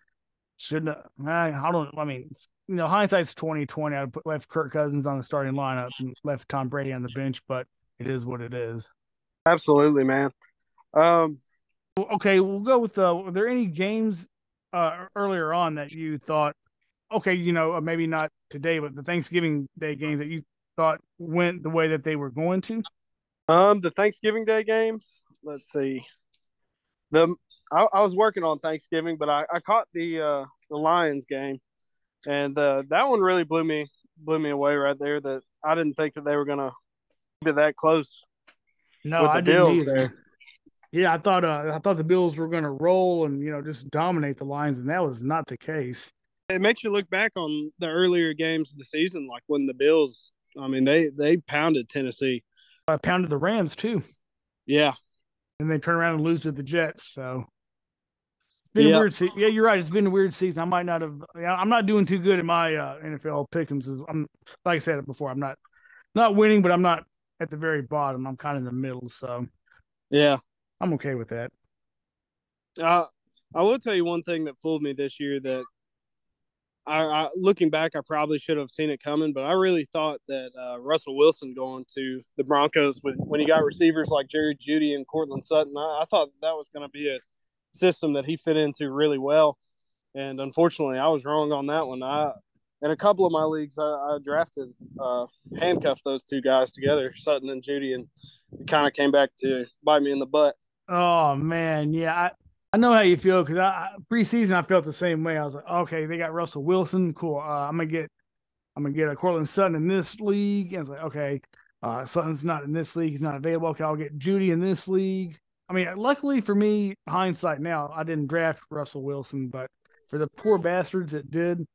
Shouldn't I, I don't. I mean, you know, hindsight's twenty twenty. I put left Kirk Cousins on the starting lineup and left Tom Brady on the bench, but it is what it is. Absolutely, man. Um, okay, we'll go with. Uh, were there any games uh, earlier on that you thought, okay, you know, maybe not today, but the Thanksgiving Day game that you thought went the way that they were going to? Um, the Thanksgiving Day games. Let's see. The I, I was working on Thanksgiving, but I, I caught the uh, the Lions game, and uh, that one really blew me blew me away right there. That I didn't think that they were gonna be that close. No, I didn't either. There. Yeah, I thought uh, I thought the Bills were going to roll and you know just dominate the Lions, and that was not the case. It makes you look back on the earlier games of the season, like when the Bills. I mean, they they pounded Tennessee. I pounded the Rams too. Yeah, and they turn around and lose to the Jets. So been yep. a weird season. Yeah, you're right. It's been a weird season. I might not have. I'm not doing too good in my uh, NFL pickums. I'm like I said it before. I'm not not winning, but I'm not at the very bottom. I'm kind of in the middle. So yeah, I'm okay with that. Uh, I will tell you one thing that fooled me this year that I, I, looking back, I probably should have seen it coming, but I really thought that uh, Russell Wilson going to the Broncos with when you got receivers like Jerry Jeudy and Courtland Sutton, I, I thought that was going to be a system that he fit into really well. And unfortunately, I was wrong on that one. I in a couple of my leagues, I, I drafted uh, handcuffed those two guys together, Sutton and Jeudy, and it kind of came back to bite me in the butt. Oh man, yeah, I, I know how you feel because I preseason I felt the same way. I was like, okay, they got Russell Wilson, cool. Uh, I'm gonna get, I'm gonna get a Courtland Sutton in this league, and it's like, okay, uh, Sutton's not in this league, he's not available. Okay, I'll get Jeudy in this league. I mean, luckily for me, hindsight now, I didn't draft Russell Wilson, but for the poor bastards that did,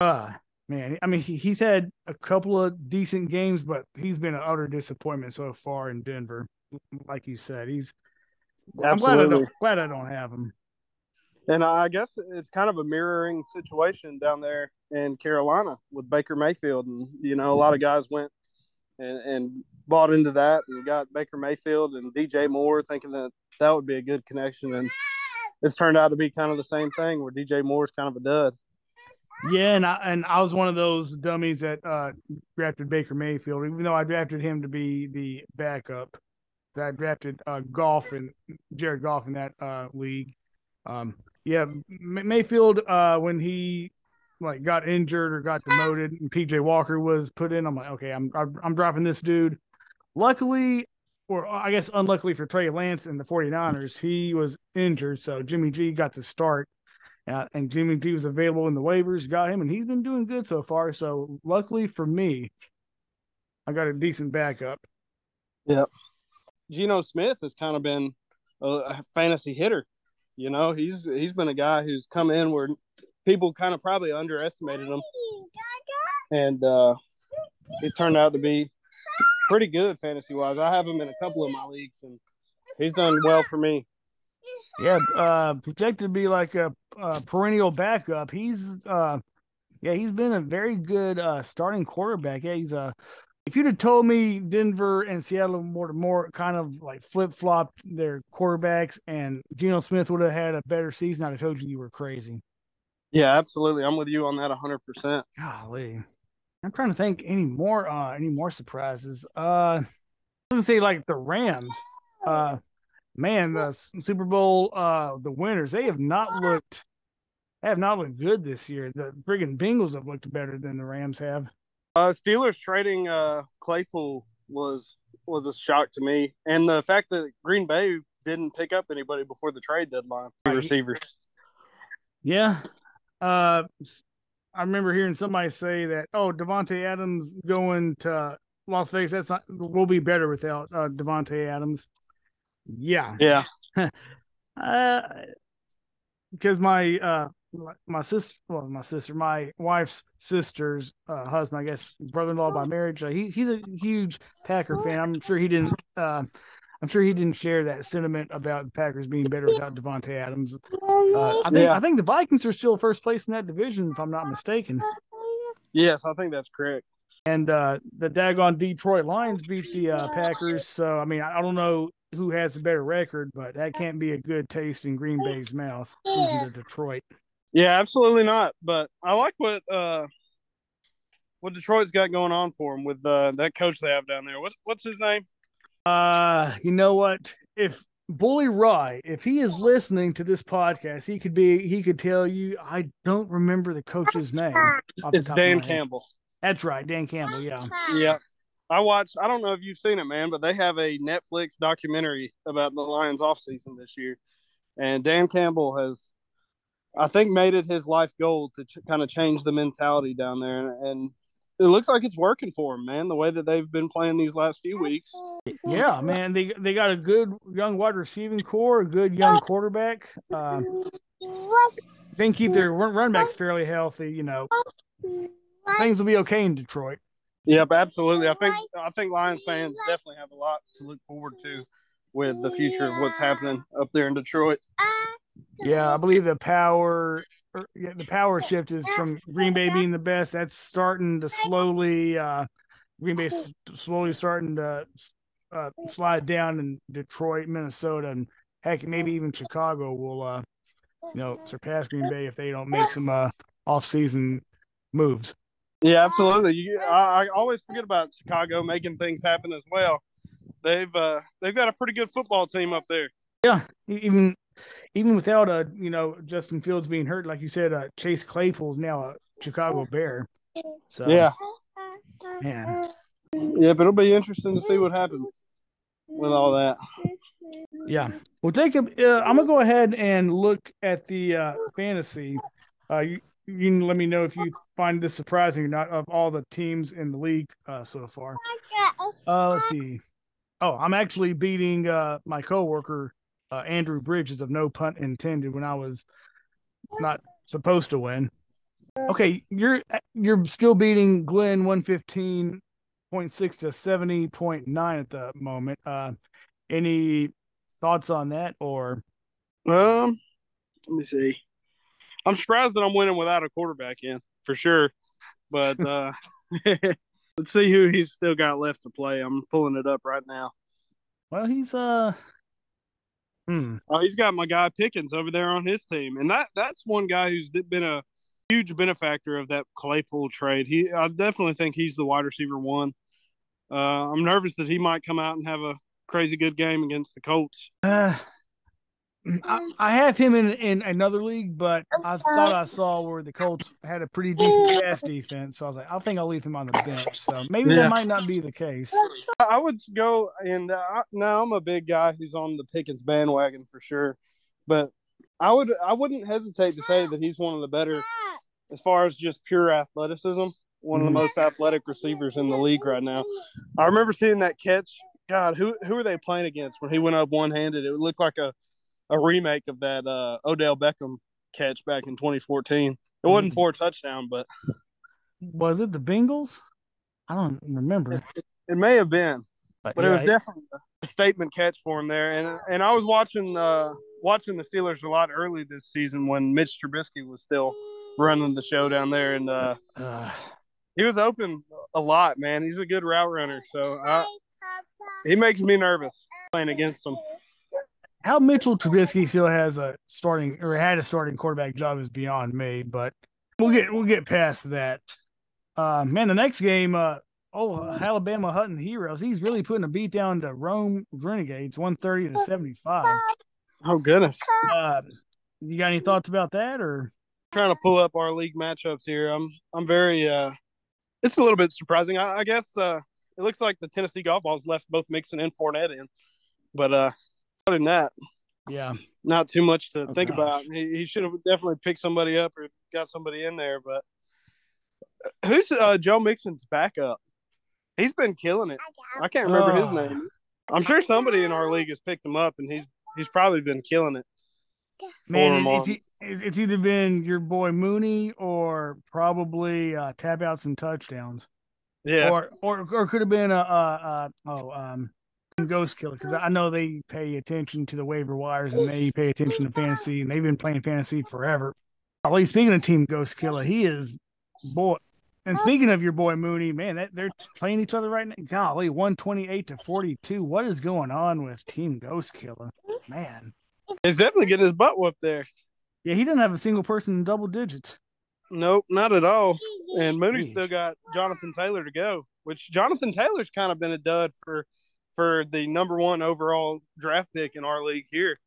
uh, man, I mean, he, he's had a couple of decent games, but he's been an utter disappointment so far in Denver. Like you said, he's I'm glad I, don't, glad I don't have him. And I guess it's kind of a mirroring situation down there in Carolina with Baker Mayfield. And, you know, a lot of guys went and, and bought into that and got Baker Mayfield and DJ Moore thinking that that would be a good connection. And it's turned out to be kind of the same thing where DJ Moore is kind of a dud. Yeah, and I and I was one of those dummies that uh, drafted Baker Mayfield, even though I drafted him to be the backup. I drafted uh, Goff and Jared Goff in that uh, league. Um, yeah, Mayfield uh, when he like got injured or got demoted and PJ Walker was put in, I'm like, okay, I'm, I'm dropping this dude. Luckily, or I guess unluckily for Trey Lance and the 49ers, he was injured, so Jimmy G got to start. Uh, and Jimmy G was available in the waivers, got him, and he's been doing good so far. So luckily for me, I got a decent backup. Yep. Geno Smith has kind of been a fantasy hitter. You know, he's he's been a guy who's come in where people kind of probably underestimated him, and uh, he's turned out to be pretty good fantasy wise. I have him in a couple of my leagues, and he's done well for me. Yeah, uh, projected to be like a, a perennial backup. He's uh, yeah, he's been a very good uh, starting quarterback. Yeah, he's a if you'd have told me Denver and Seattle more more kind of like flip flopped their quarterbacks and Geno Smith would have had a better season, I'd have told you you were crazy. Yeah, absolutely. I'm with you on that 100. percent Golly, I'm trying to think any more uh any more surprises. Uh, was gonna say like the Rams. Uh, man, the Super Bowl uh the winners they have not looked they have not looked good this year. The friggin' Bengals have looked better than the Rams have. Uh, Steelers trading uh, Claypool was was a shock to me, and the fact that Green Bay didn't pick up anybody before the trade deadline. Receivers. Yeah, uh, I remember hearing somebody say that. Oh, Davante Adams going to Las Vegas. That's not. We'll be better without uh, Davante Adams. Yeah. Yeah. [laughs] uh, because my uh my sister, well, my sister, my wife's sister's uh, husband, I guess, brother-in-law by marriage. Uh, he he's a huge Packer fan. I'm sure he didn't. Uh, I'm sure he didn't share that sentiment about the Packers being better without [laughs] Davante Adams. Uh, I think yeah. I think the Vikings are still first place in that division, if I'm not mistaken. Yes, I think that's correct. And uh, the daggone Detroit Lions beat the uh, Packers. So I mean, I, I don't know who has a better record, but that can't be a good taste in Green Bay's mouth losing to Detroit. Yeah, absolutely not. But I like what uh what Detroit's got going on for them with uh, that coach they have down there. What's what's his name? Uh, you know what? If Bully Rye, if he is listening to this podcast, he could be he could tell you I don't remember the coach's name. It's Dan Campbell. That's right, Dan Campbell, yeah. Yeah. I watched I don't know if you've seen it, man, but they have a Netflix documentary about the Lions off season this year. And Dan Campbell has I think made it his life goal to ch- kind of change the mentality down there and, and it looks like it's working for them, man. The way that they've been playing these last few weeks. Yeah, man. They they got a good young wide receiving core, a good young quarterback. Uh, they can keep their run backs fairly healthy. You know, things will be okay in Detroit. Yep, absolutely. I think I think Lions fans definitely have a lot to look forward to with the future of what's happening up there in Detroit. Yeah, I believe the power Er, yeah, the power shift is from Green Bay being the best. That's starting to slowly, uh, Green Bay slowly starting to uh, slide down in Detroit, Minnesota, and heck, maybe even Chicago will, uh, you know, surpass Green Bay if they don't make some uh, off-season moves. Yeah, absolutely. You, I, I, always forget about Chicago making things happen as well. They've uh, they've got a pretty good football team up there. Yeah, even even without a you know Justin Fields being hurt, like you said, uh, Chase Claypool is now a Chicago Bear. So yeah, man, yeah, but it'll be interesting to see what happens with all that. Yeah, well, Jacob, uh, I'm gonna go ahead and look at the uh, fantasy. Uh, you, you can let me know if you find this surprising or not of all the teams in the league uh, so far. Uh, let's see. Oh, I'm actually beating uh, my coworker uh, Andrew Bridges of no pun intended when I was not supposed to win. Okay, you're you're still beating Glenn one fifteen point six to seventy point nine at the moment. Uh, any thoughts on that or? Um, let me see. I'm surprised that I'm winning without a quarterback in for sure, but [laughs] uh, [laughs] let's see who he's still got left to play. I'm pulling it up right now. Well, he's uh Hmm. Oh, he's got my guy Pickens over there on his team, and that that's one guy who's been a huge benefactor of that Claypool trade. He, I definitely think he's the wide receiver one. Uh, I'm nervous that he might come out and have a crazy good game against the Colts. Uh, I, I, have him in in another league, but I thought I saw where the Colts had a pretty decent pass defense. So I was like, I think I'll leave him on the bench. So maybe yeah. that might not be the case. I would go and uh, now I'm a big guy who's on the Pickens bandwagon for sure, but I would I wouldn't hesitate to say that he's one of the better as far as just pure athleticism. One of the mm-hmm. most athletic receivers in the league right now. I remember seeing that catch. God, who who are they playing against when he went up one handed? It looked like a a remake of that uh, Odell Beckham catch back in 2014. It wasn't mm. for a touchdown, but was it the Bengals? I don't remember. It, it may have been, but, but yeah, it was definitely a statement catch for him there. And and I was watching uh, watching the Steelers a lot early this season when Mitch Trubisky was still running the show down there, and uh, uh, he was open a lot. Man, he's a good route runner, so I, he makes me nervous playing against him how Mitchell Trubisky still has a starting or had a starting quarterback job is beyond me, but we'll get we'll get past that. Uh, man, the next game, uh, oh Alabama Hutton Heroes, he's really putting a beat down to Rome Renegades, one thirty to seventy five. Oh goodness! Uh, you got any thoughts about that, or trying to pull up our league matchups here? I'm I'm very uh, it's a little bit surprising. I, I guess uh, it looks like the Tennessee golf balls left both Mixon and Fournette in, but uh, other than that, yeah, not too much to oh, think gosh. about. He, he should have definitely picked somebody up or got somebody in there. But [clears throat] who's uh, Joe Mixon's backup? He's been killing it. I can't remember his name. I'm sure somebody in our league has picked him up, and he's he's probably been killing it. Man, it's, it's either been your boy Mooney or probably uh, tap outs and touchdowns. Yeah, or or or could have been a, a, a oh um Ghost Killer because I know they pay attention to the waiver wires and they pay attention to fantasy and they've been playing fantasy forever. Well, speaking of Team Ghost Killer, he is boy. And speaking of your boy Mooney, man, that, they're playing each other right now. Golly, one twenty eight to forty two. What is going on with Team Ghost Killer? Man, he's definitely getting his butt whooped there. Yeah, he doesn't have a single person in double digits. Nope, not at all. And Mooney's Jeez. still got Jonathan Taylor to go, which Jonathan Taylor's kind of been a dud for for the number one overall draft pick in our league here.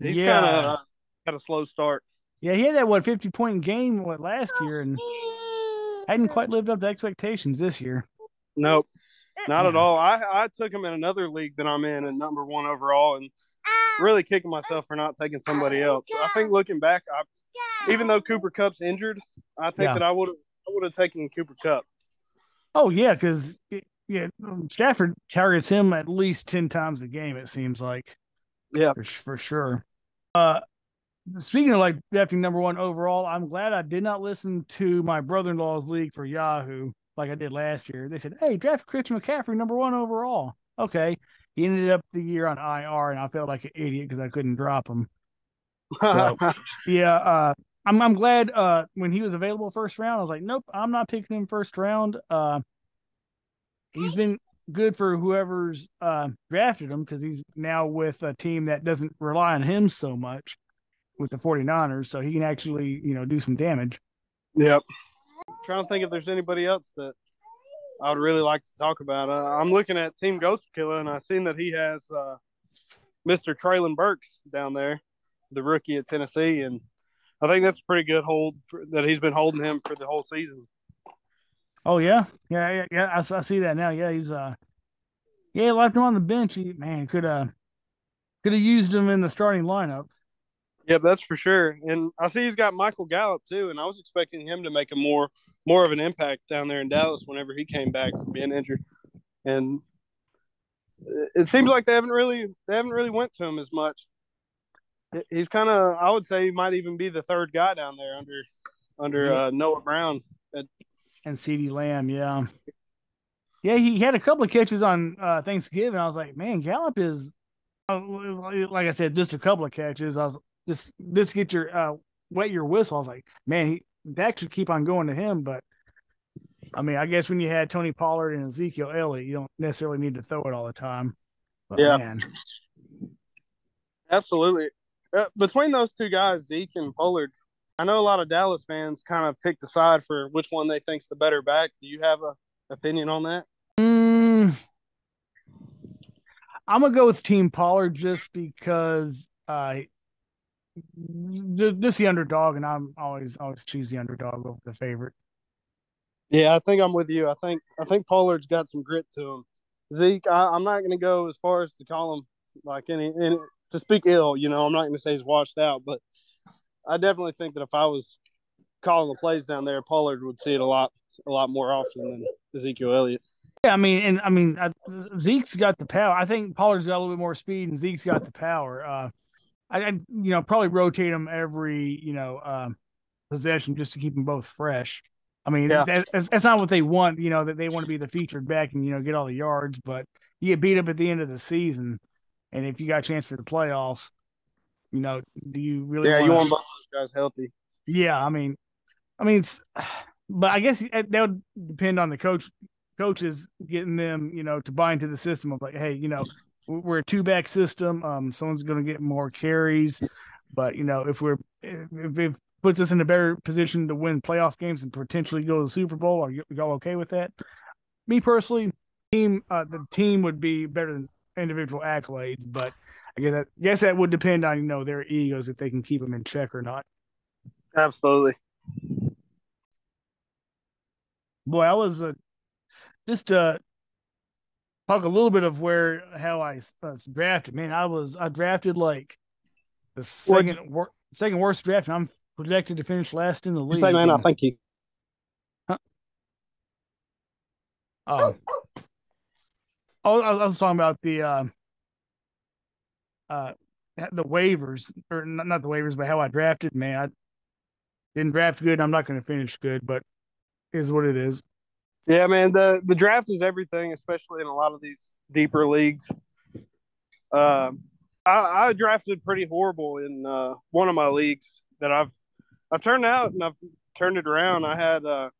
He's Yeah. kind of had a slow start. Yeah, he had that what fifty point game what last year and hadn't quite lived up to expectations this year. Nope, not at all. I I took him in another league that I'm in, and number one overall, and really kicking myself for not taking somebody else. I think looking back, I, even though Cooper Kupp's injured, I think Yeah. that I would have I would have taken Cooper Kupp. Oh yeah, because yeah, um, Stafford targets him at least ten times a game. It seems like. Yeah. for, for sure. Uh, speaking of like drafting number one overall, I'm glad I did not listen to my brother-in-law's league for Yahoo like I did last year. They said, "Hey, draft Christian McCaffrey number one overall." Okay, he ended up the year on IR, and I felt like an idiot because I couldn't drop him. So- [laughs] Yeah, uh, I'm I'm glad uh when he was available first round, I was like, nope, I'm not picking him first round. Uh, he's been good for whoever's uh drafted him because he's now with a team that doesn't rely on him so much with the 49ers, so he can actually you know do some damage. Yep. trying to think if there's anybody else that I would really like to talk about. Uh, I'm looking at Team Ghost Killer, and I've seen that he has uh, Mr. Treylon Burks down there, the rookie at Tennessee, and I think that's a pretty good hold for, that he's been holding him for the whole season. Oh yeah, yeah, yeah, yeah. I, I see that now. Yeah, he's uh, yeah, left him on the bench. He man could uh could have used him in the starting lineup. Yep, that's for sure. And I see he's got Michael Gallup too, and I was expecting him to make a more more of an impact down there in Dallas whenever he came back from being injured. And it- it seems like they haven't really they haven't really went to him as much. He's kind of I would say he might even be the third guy down there under under uh, Noah Brown. And CeeDee Lamb, yeah. Yeah, he had a couple of catches on uh, Thanksgiving. I was like, man, Gallup is, uh, like I said, just a couple of catches. I was just just get your uh, wet your whistle. I was like, man, he Dak should keep on going to him. But I mean, I guess when you had Tony Pollard and Ezekiel Elliott, you don't necessarily need to throw it all the time. But Yeah. man, Absolutely. Uh, between those two guys, Zeke and Pollard, I know a lot of Dallas fans kind of picked a side for which one they think's the better back. Do you have a opinion on that? Mm, I'm gonna go with Team Pollard just because uh ju- just the underdog, and I'm always always choose the underdog over the favorite. Yeah, I think I'm with you. I think I think Pollard's got some grit to him. Zeke, I, I'm not going to go as far as to call him like any, any to speak ill. You know, I'm not going to say he's washed out, but I definitely think that if I was calling the plays down there, Pollard would see it a lot a lot more often than Ezekiel Elliott. Yeah, I mean, and I mean, I, Zeke's got the power. I think Pollard's got a little bit more speed, and Zeke's got the power. Uh, I, I you know probably rotate them every you know um, possession just to keep them both fresh. I mean, Yeah. that, that's, that's not what they want. You know that they want to be the featured back and you know get all the yards, but you get beat up at the end of the season, and if you got a chance for the playoffs, you know, do you really? Yeah, you wanna- want both those guys healthy. yeah, I mean, I mean, it's, but I guess that would depend on the coach, coaches getting them, you know, to buy into the system of like, hey, you know, we're a two back system. Um, someone's going to get more carries, but you know, if we're if it puts us in a better position to win playoff games and potentially go to the Super Bowl, are you y'all okay with that? Me personally, team, uh, the team would be better than individual accolades, but I guess that guess that would depend on you know their egos if they can keep them in check or not. Absolutely. Boy, I was uh, just uh talk a little bit of where how I uh, drafted. Man, I was I drafted like the second wor- second worst draft, and I'm projected to finish last in the league. say, man, I think you. Oh, oh, I I was talking about the uh, uh, the waivers, or not, the waivers, but how I drafted. Man, I didn't draft good. I'm not going to finish good, but is what it is. Yeah, man. The the draft is everything, especially in a lot of these deeper leagues. Um, I, I drafted pretty horrible in uh, one of my leagues that I've I've turned out and I've turned it around. I had uh,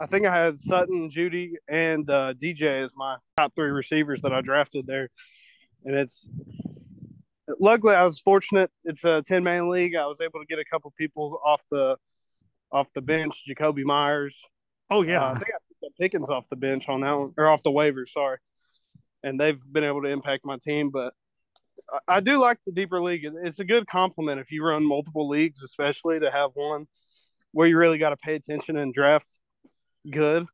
I think I had Sutton, Jeudy, and uh, DJ as my top three receivers that I drafted there, and it's luckily, I was fortunate. It's a ten man league. I was able to get a couple people off the off the bench. Jakobi Meyers. Oh yeah, uh, I think I picked up Pickens off the bench on that one, or off the waivers. Sorry, and they've been able to impact my team. But I, I do like the deeper league. It's a good compliment if you run multiple leagues, especially to have one where you really got to pay attention and draft good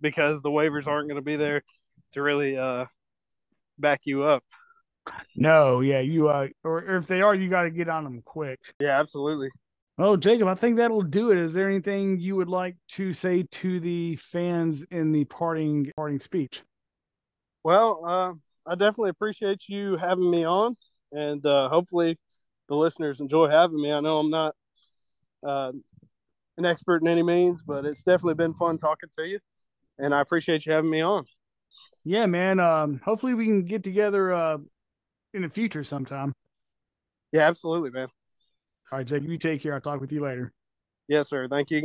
because the waivers aren't going to be there to really uh, back you up. No, yeah, you uh, or, or if they are, you got to get on them quick. Yeah, absolutely. Oh, Jacob, I think that'll do it. Is there anything you would like to say to the fans in the parting parting speech? Well, uh, I definitely appreciate you having me on, and uh, hopefully the listeners enjoy having me. I know I'm not uh, an expert in any means, but it's definitely been fun talking to you, and I appreciate you having me on. Yeah, man. Um, hopefully we can get together uh, in the future sometime. Yeah, absolutely, man. All right, Jake, you take care. I'll talk with you later. Yes, sir. Thank you again.